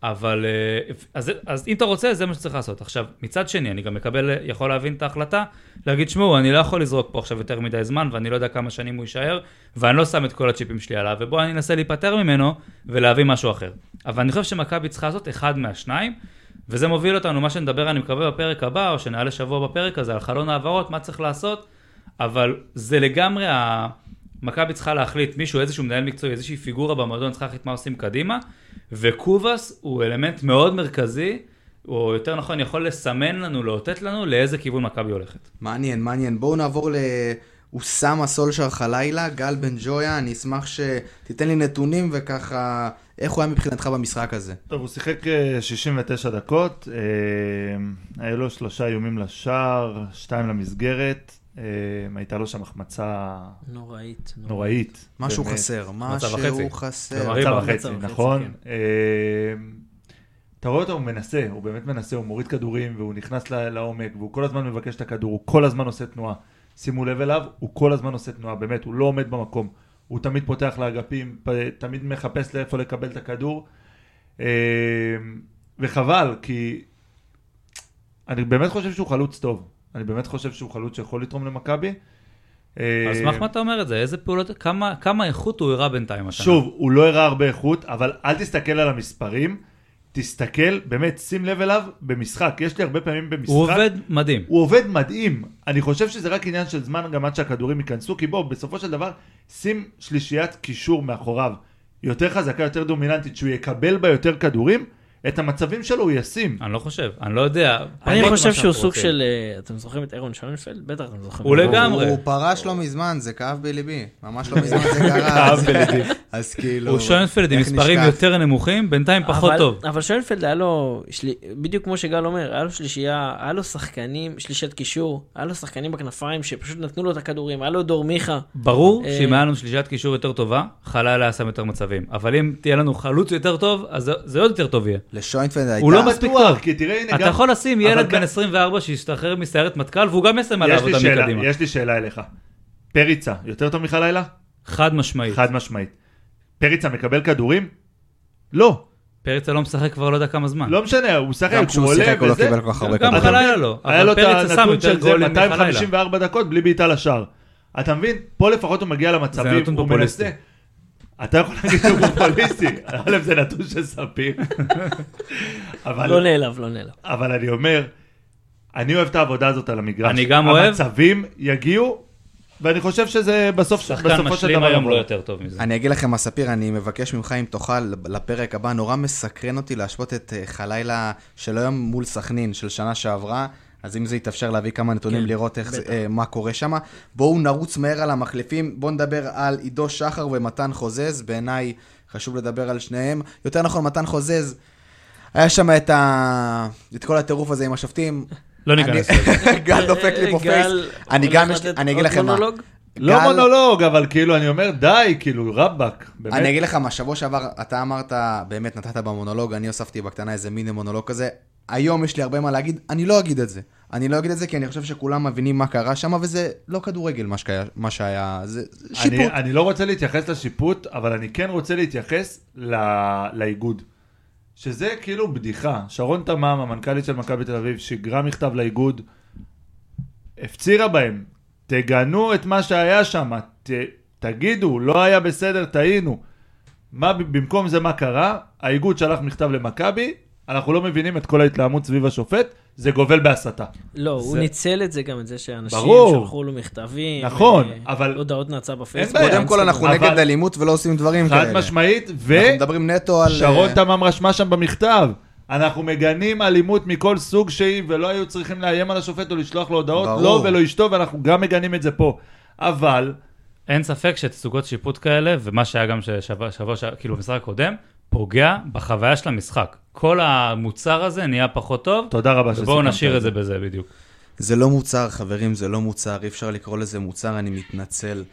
אבל אה, אז, אז אם אתה רוצה, זה מה שצריך לעשות. עכשיו, מצד שני, אני גם מקבל, יכול להבין את ההחלטה, להגיד, שמעו, אני לא יכול לזרוק פה עכשיו יותר מדי זמן, ואני לא יודע כמה שנים הוא יישאר, ואני לא שם את כל הצ'יפים שלי עליו, ובואו אני אנסה להיפטר ממנו ולהביא משהו אחר. אבל אני חושב שמכבי צריכה לעשות אחד מהשניים, וזה מוביל אותנו, מה שנדבר, אני מקווה, בפרק הבא, או שנעלה שבוע בפרק הזה, על חלון העברות, מה צריך לעשות, אבל זה לגמרי. מכבי צריכה להחליט, מישהו, איזשהו מנהל מקצועי, איזושהי פיגורה במועדון, צריכה להחליט מה עושים קדימה, וקובאס הוא אלמנט מאוד מרכזי, או יותר נכון, יכול לסמן לנו, לאותת לנו, לאיזה כיוון מכבי הולכת. מעניין, מעניין. בואו נעבור לאוסאמה סולשר חלילה, גל בן ג'ויה, אני אשמח שתיתן לי נתונים וככה, איך הוא היה מבחינתך במשחק הזה? טוב, הוא שיחק אה, 69 דקות, אה, היה לו שלושה איומים לשער, שתיים למסגרת, אה, הייתה לו שם החמצה נוראית. נוראית. משהו. חסר. משהו חסר. מצב. וחצי, נכון. כן. אה, אתה רואה אותו, הוא מנסה, הוא באמת מנסה, הוא מוריד כדורים והוא נכנס ל- לעומק והוא כל הזמן מבקש את הכדור, הוא כל הזמן עושה תנועה. שימו לב אליו, הוא כל הזמן עושה תנועה, באמת, הוא לא עומד במקום. הוא תמיד פותח לאגפים, תמיד מחפש לאיפה לקבל את הכדור. אה, וחבל, כי אני באמת חושב שהוא חלוץ טוב. אני באמת חושב שהוא חלוץ שיכול לתרום למכבי. אה, על סמך מה אתה אומר את זה? איזה פעולות, כמה- כמה איכות הוא הראה בינתיים השנה? שוב, הוא לא הראה הרבה איכות, אבל אל תסתכל על המספרים, תסתכל, באמת, שים לב אליו במשחק. יש לי הרבה פעמים במשחק... הוא עובד מדהים. הוא עובד מדהים. אני חושב שזה רק עניין של זמן גם עד שהכדורים ייכנסו, כי בוא, בסופו של דבר, שים שלישיית קישור מאחוריו, יותר חזקה, יותר דומיננטית, שהוא יקבל בה יותר כדורים, את המצבים שלו הוא ישים. אני לא חושב, אני לא יודע. אני חושב שהוא סוג. של... אה, אתם זוכרים את אירון שוינפלד? בטח אתם זוכרים. הוא. לגמרי. הוא פרש לא מזמן, זה כאב בליבי. ממש לא מזמן זה קרה. כאב בליבי. אז כאילו... הוא שוינפלד עם מספרים? יותר נמוכים, בינתיים פחות טוב. אבל שוינפלד היה לו, בדיוק כמו שגל אומר, היה לו שלישייה, היה לו שחקנים, שלישיית קישור, היה לו שחקנים בכנפיים שפשוט נתנו לו את הכדורים, היה לו דור מיכה. ברור אה, שאם היה לנו שלישיית קישור יותר טובה, חלל היה שם יותר מצבים. אבל אם תהיה לנו חלוץ יותר טוב, אז זה- זה עוד יותר טוב יהיה. לשוינפלד הייתה... הוא לא מספיק טוב. כי תראה, הנה אתה גם... יכול לשים ילד גם- בן 24 שישתחרר מסיירת מטכ"ל, והוא גם יסיים עליו יש לי אותה מקדימה. יש לי שאלה אליך. פריצה, יותר טוב מחלילה? חד משמעית. חד משמעית. פריצה מקבל כדורים? לא. פריצה לא משחק כבר לא יודע כמה זמן. לא משנה, הוא משחק, גם הוא כשהוא עולה שיחק הוא לא וזה. קיבל כל כך הרבה גם כדורים. חלילה לא. היה לו את הנתון של זה גולים מחלילה. 254 דקות בלי בעיטה לשער. אתה מבין? פה לפחות הוא מגיע למצבים, הוא. מנסה. אתה יכול להגיד שהוא פופוליסטי, א' זה נתון של ספיר. לא נעלב, לא נעלב. אבל אני אומר, אני אוהב את העבודה הזאת על המגרש. אני גם אוהב. המצבים יגיעו, ואני חושב שזה בסוף, שחקן בסופו של משלים דבר היום יבוא. לא יותר טוב מזה. אני אגיד לכם מה, ספיר, אני מבקש ממך אם תוכל לפרק הבא, נורא מסקרן אותי להשוות את אה, חלילה של היום מול סכנין של שנה שעברה. אז אם זה יתאפשר להביא כמה נתונים כן, לראות איך זה, בטח. אה, מה קורה שם. בואו נרוץ מהר על המחליפים, בואו נדבר על עידו שחר ומתן חוזז, בעיניי חשוב לדבר על שניהם. יותר נכון, מתן חוזז, היה שם את, ה... את כל הטירוף הזה עם השופטים. לא ניכנס אני- לזה. גל דופק לי פה face. גל אני גם, יש לי- לתת אני אגיד לכם מה. לא גל- מונולוג, אבל כאילו, אני אומר, די, כאילו, רבאק. באמת. אני אגיד לך מה, שבוע שעבר אתה אמרת, באמת נתת במונולוג, אני הוספתי בקטנה איזה מיני מונולוג כזה. היום יש לי הרבה מה להגיד, אני לא אגיד את זה. אני לא אגיד את זה כי אני חושב שכולם מבינים מה קרה שם, וזה לא כדורגל מה שהיה, מה שהיה זה שיפוט. אני, אני לא רוצה להתייחס לשיפוט, אבל אני כן רוצה להתייחס ל, לאיגוד. שזה כאילו בדיחה. שרון תמם, המנכ"לית של מכבי תל אביב, שיגרה מכתב לאיגוד, הפצירה בהם, תגנו את מה שהיה שם, ת, תגידו, לא היה בסדר, טעינו. מה, במקום זה מה קרה? האיגוד שלח מכתב למכבי, אנחנו לא מבינים את כל ההתלהמות סביב השופט, זה גובל בהסתה. לא, הוא זה- ניצל את זה גם, את זה שאנשים ברור. שלחו לו מכתבים. נכון, אה, אבל- הודעות נאצה בפייסבוק. בעיה. קודם כל אנחנו אבל- נגד אלימות ולא עושים דברים חד כאלה. משמעית, ו... אנחנו מדברים נטו על... שרון אה, תמם רשמה שם במכתב, אנחנו מגנים אלימות מכל סוג שהיא, ולא היו צריכים לאיים על השופט או לשלוח לו הודעות, ברור. לא ולא אשתו, ואנחנו גם מגנים את זה פה. אבל, אין ספק שתצוגות שיפוט כאלה, ומה שהיה גם שבוע, שבוע, שבוע, כאילו במשחק הקודם, פוגע בחוויה של המשחק. כל המוצר הזה נהיה פחות טוב, תודה רבה ובואו שסיכמת נשאיר את זה בזה בדיוק. זה לא מוצר, חברים, זה לא מוצר, אי אפשר לקרוא לזה מוצר, אני מתנצל.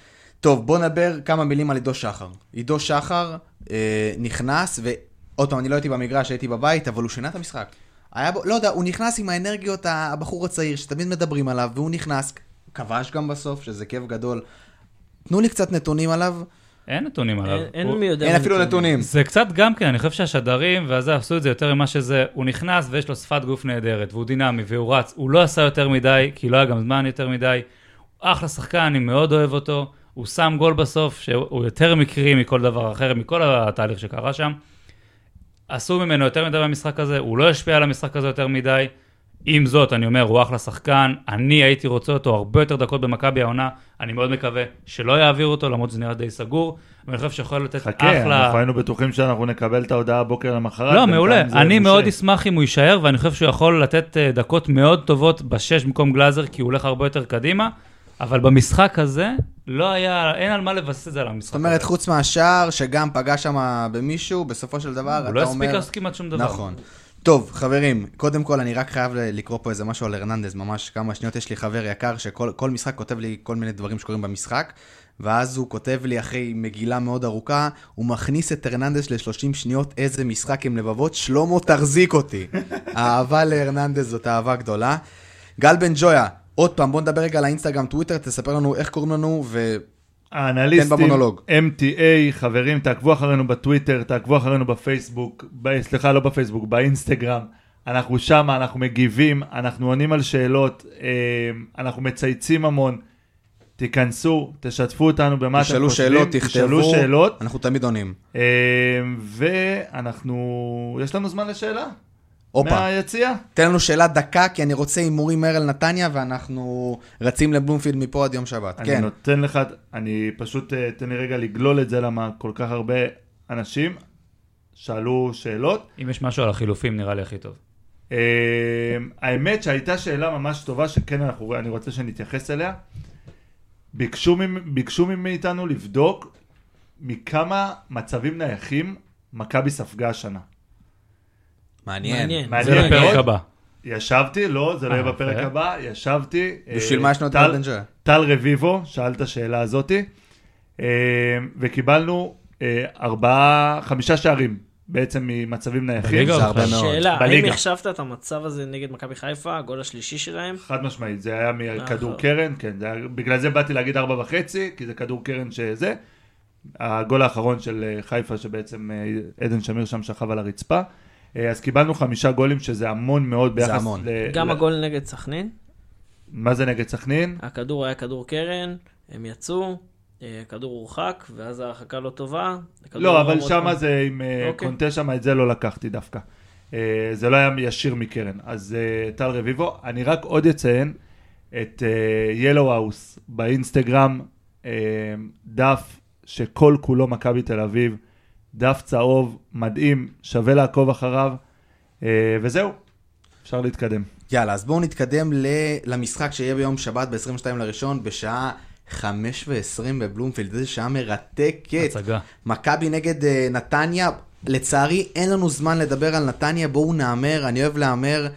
טוב, בואו נדבר כמה מילים על עידו שחר. עידו שחר אה, נכנס, ועוד פעם, אני לא הייתי במגרש, הייתי בבית, אבל הוא שינה את המשחק. היה בו, לא יודע, הוא נכנס עם האנרגיות, הבחור הצעיר, שתמיד מדברים עליו, והוא נכנס, כבש גם בסוף, שזה כיף גדול. תנו לי קצת נתונים עליו, אין נתונים עליו. אין- אין הוא- מי יודע. אין אפילו נתונים. נתונים. זה קצת גם כן, אני חושב שהשדרים והזה עשו את זה יותר ממה שזה, הוא נכנס ויש לו שפת גוף נהדרת, והוא דינמי והוא רץ, הוא לא עשה יותר מדי, כי לא היה גם זמן יותר מדי. הוא אחלה שחקן, אני מאוד אוהב אותו, הוא שם גול בסוף, שהוא יותר מקרי מכל דבר אחר, מכל התהליך שקרה שם. עשו ממנו יותר מדי במשחק הזה, הוא לא השפיע על המשחק הזה יותר מדי. עם זאת, אני אומר, הוא אחלה שחקן, אני הייתי רוצה אותו הרבה יותר דקות במכבי העונה, אני מאוד מקווה שלא יעבירו אותו, למרות שזה נראה די סגור, ואני חושב שיכול לתת חכה, אחלה... אנחנו היינו בטוחים שאנחנו נקבל את ההודעה הבוקר למחרת. לא, מעולה. אני. מאוד אשמח אם הוא יישאר, ואני חושב שהוא יכול לתת אה, דקות מאוד טובות בשש במקום גלאזר, כי הוא הולך הרבה יותר קדימה, אבל במשחק הזה, לא היה, אין על מה לבסס את זה על המשחק זאת אומרת, הזה. חוץ מהשער, שגם פגע שם במישהו, בסופו של דבר, אתה הוא לא אומר... הספיק לעשות כמעט שום דבר. נכון. טוב, חברים, קודם כל אני רק חייב לקרוא פה איזה משהו על הרננדז, ממש כמה שניות יש לי חבר יקר שכל כל משחק כותב לי כל מיני דברים שקורים במשחק, ואז הוא כותב לי אחרי מגילה מאוד ארוכה, הוא מכניס את הרננדז ל-30 שניות, איזה משחק עם לבבות, שלמה תחזיק אותי. האהבה להרננדז זאת אהבה גדולה. גל בן ג'ויה, עוד פעם, בוא נדבר רגע על האינסטגרם, טוויטר, תספר לנו איך קוראים לנו, ו... האנליסטים. MTA, חברים, תעקבו אחרינו בטוויטר, תעקבו אחרינו בפייסבוק, ב, סליחה, לא בפייסבוק, באינסטגרם. אנחנו שם, אנחנו מגיבים, אנחנו עונים על שאלות, אה, אנחנו מצייצים המון. תיכנסו, תשתפו אותנו במה אתם חושבים. תשאלו שאלות, תכתבו. תשאלו שאלות. אנחנו תמיד עונים. אה, ואנחנו, יש לנו זמן לשאלה? הופה, מהיציע? תן לנו שאלה דקה, כי אני רוצה הימורים מהר על נתניה, ואנחנו רצים לבלומפילד מפה עד יום שבת. אני כן. נותן לך, אני פשוט, אה, תן לי רגע לגלול את זה, למה כל כך הרבה אנשים שאלו שאלות. אם יש משהו על החילופים, נראה לי הכי טוב. אה, האמת שהייתה שאלה ממש טובה, שכן אנחנו, אני רוצה שנתייחס אליה. ביקשו, ביקשו מאיתנו לבדוק מכמה מצבים נייחים מכבי ספגה השנה. מעניין. מעניין. זה בפרק מאוד. הבא. ישבתי, לא, זה לא אה, יהיה בפרק. הבא, ישבתי. בשביל אה, מה יש לנו את טל- רביבו שאל את השאלה הזאתי, אה, וקיבלנו אה, ארבעה, חמישה שערים בעצם ממצבים נייחים. בליגה זה הרבה? מאוד. שאלה, האם. החשבת את המצב הזה נגד מכבי חיפה, הגול השלישי שלהם? חד משמעית, זה היה מכדור נכון. קרן, כן, זה היה, בגלל זה באתי להגיד ארבע וחצי, כי זה כדור קרן שזה. הגול האחרון של אה, חיפה, שבעצם אה, עדן שמיר שם שכב על הרצפה. אה, אז קיבלנו חמישה גולים, שזה המון מאוד ביחס המון. ל... גם ל- הגול נגד סכנין, מה זה נגד סכנין? הכדור היה כדור קרן, הם יצאו, אה, הכדור הורחק, ואז ההרחקה לא טובה. הכדור לא, אבל שמה זה עם אה, אוקיי. קונטה שמה, את זה לא לקחתי דווקא. זה לא היה ישיר מקרן. אז טל רביבו, אני רק עוד אציין את ילו האוס באינסטגרם, דף שכל כולו מכבי תל אביב, דף צהוב, מדהים, שווה לעקוב אחריו, אה, וזהו, אפשר להתקדם. יאללה, אז בואו נתקדם ל- למשחק שיהיה ביום שבת ב-22 לראשון, בשעה 5 ו-20 בבלומפילד. זו שעה מרתקת. הצגה. מכבי נגד uh, נתניה. לצערי, אין לנו זמן לדבר על נתניה, בואו נהמר, אני אוהב להמר,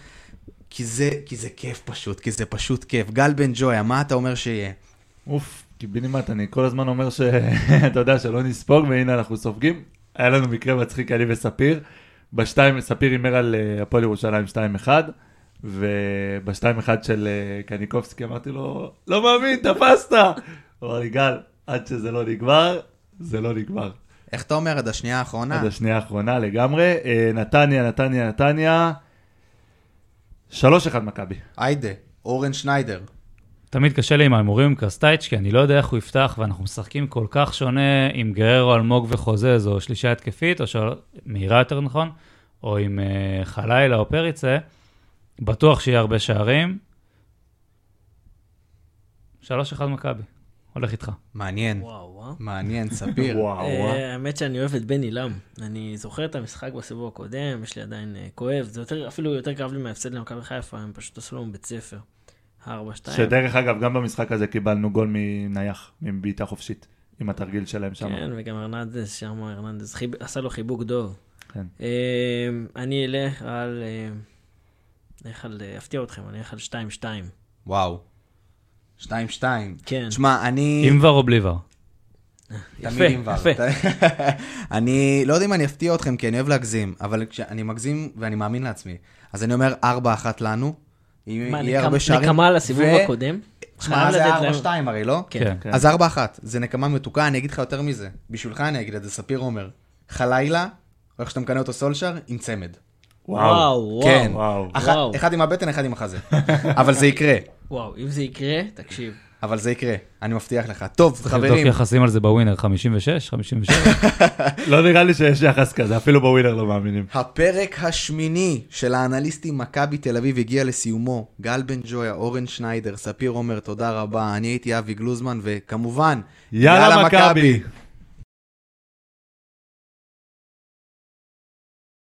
כי זה, כי זה כיף פשוט, כי זה פשוט כיף. גל בן ג'ויה, מה אתה אומר שיהיה? אוף, קיבינימט, אני כל הזמן אומר שאתה יודע שלא נספוג, והנה אנחנו סופגים. היה לנו מקרה מצחיק, אני וספיר. בשתיים, ספיר הימר על אה, הפועל ירושלים 2-1, ובשתיים אחד של אה, קניקובסקי אמרתי לו, לא מאמין, תפסת! הוא אמר לי, גל, עד שזה לא נגמר, זה לא נגמר. איך אתה אומר עד השנייה האחרונה? עד השנייה האחרונה לגמרי. אה, נתניה, נתניה, נתניה. 3-1 מכבי. היידה, אורן שניידר. תמיד קשה לי עם ההימורים עם קרסטייץ', כי אני לא יודע איך הוא יפתח, ואנחנו משחקים כל כך שונה עם גררו, אלמוג וחוזז, או שלישה התקפית, או של... מהירה יותר נכון, או עם uh, חלילה או פריצה. בטוח שיהיה הרבה שערים. 3-1 מכבי. הולך איתך. מעניין, וואו, וואו. מעניין, ספיר. וואו, וואו. אה, האמת שאני אוהב את בן עילם. אני זוכר את המשחק בסיבוב הקודם, יש לי עדיין אה, כואב. זה יותר, אפילו יותר כאב לי מההפסד למכבי חיפה, הם פשוט עשו לנו בית ספר. 4-2. שדרך אגב, גם במשחק הזה קיבלנו גול מנייח, מבעיטה חופשית, עם התרגיל שלהם שם. כן, וגם ארננדז שם, ארננדז חיב... עשה לו חיבוק דוב. כן. אה, אני אלך על... אה, אלך על... אפתיע אתכם, אני אלך על 2-2. וואו. 2-2. כן. תשמע, אני... עם ור או בלי ור? תמיד יפה, עם ור. יפה. אני לא יודע אם אני אפתיע אתכם, כי אני אוהב להגזים, אבל כשאני מגזים ואני מאמין לעצמי, אז אני אומר 4-1 לנו. יהיה הרבה שערים. נקמה לסיבוב הקודם? תשמע, חייב זה להם- 4-2 הרי, לא? כן. כן. אז 4-1, זה נקמה מתוקה, אני אגיד לך יותר מזה. בשבילך אני אגיד את זה, ספיר עומר. חלילה, או איך שאתה מקנא אותו סולשר, עם צמד. וואו, וואו. כן. וואו. אחד- וואו. אחד עם הבטן, אחד עם החזה. אבל זה יקרה. וואו, אם זה יקרה, תקשיב. אבל זה יקרה, אני מבטיח לך. טוב, צריך לבדוק חברים, יחסים על זה בווינר, 56, 57. לא נראה לי שיש יחס כזה, אפילו בווינר לא מאמינים. הפרק השמיני של האנליסטים מכבי תל אביב הגיע לסיומו. גל בן ג'ויה, אורן שניידר, ספיר עומר, תודה רבה. אני הייתי אבי גלוזמן, וכמובן, יאללה מכבי!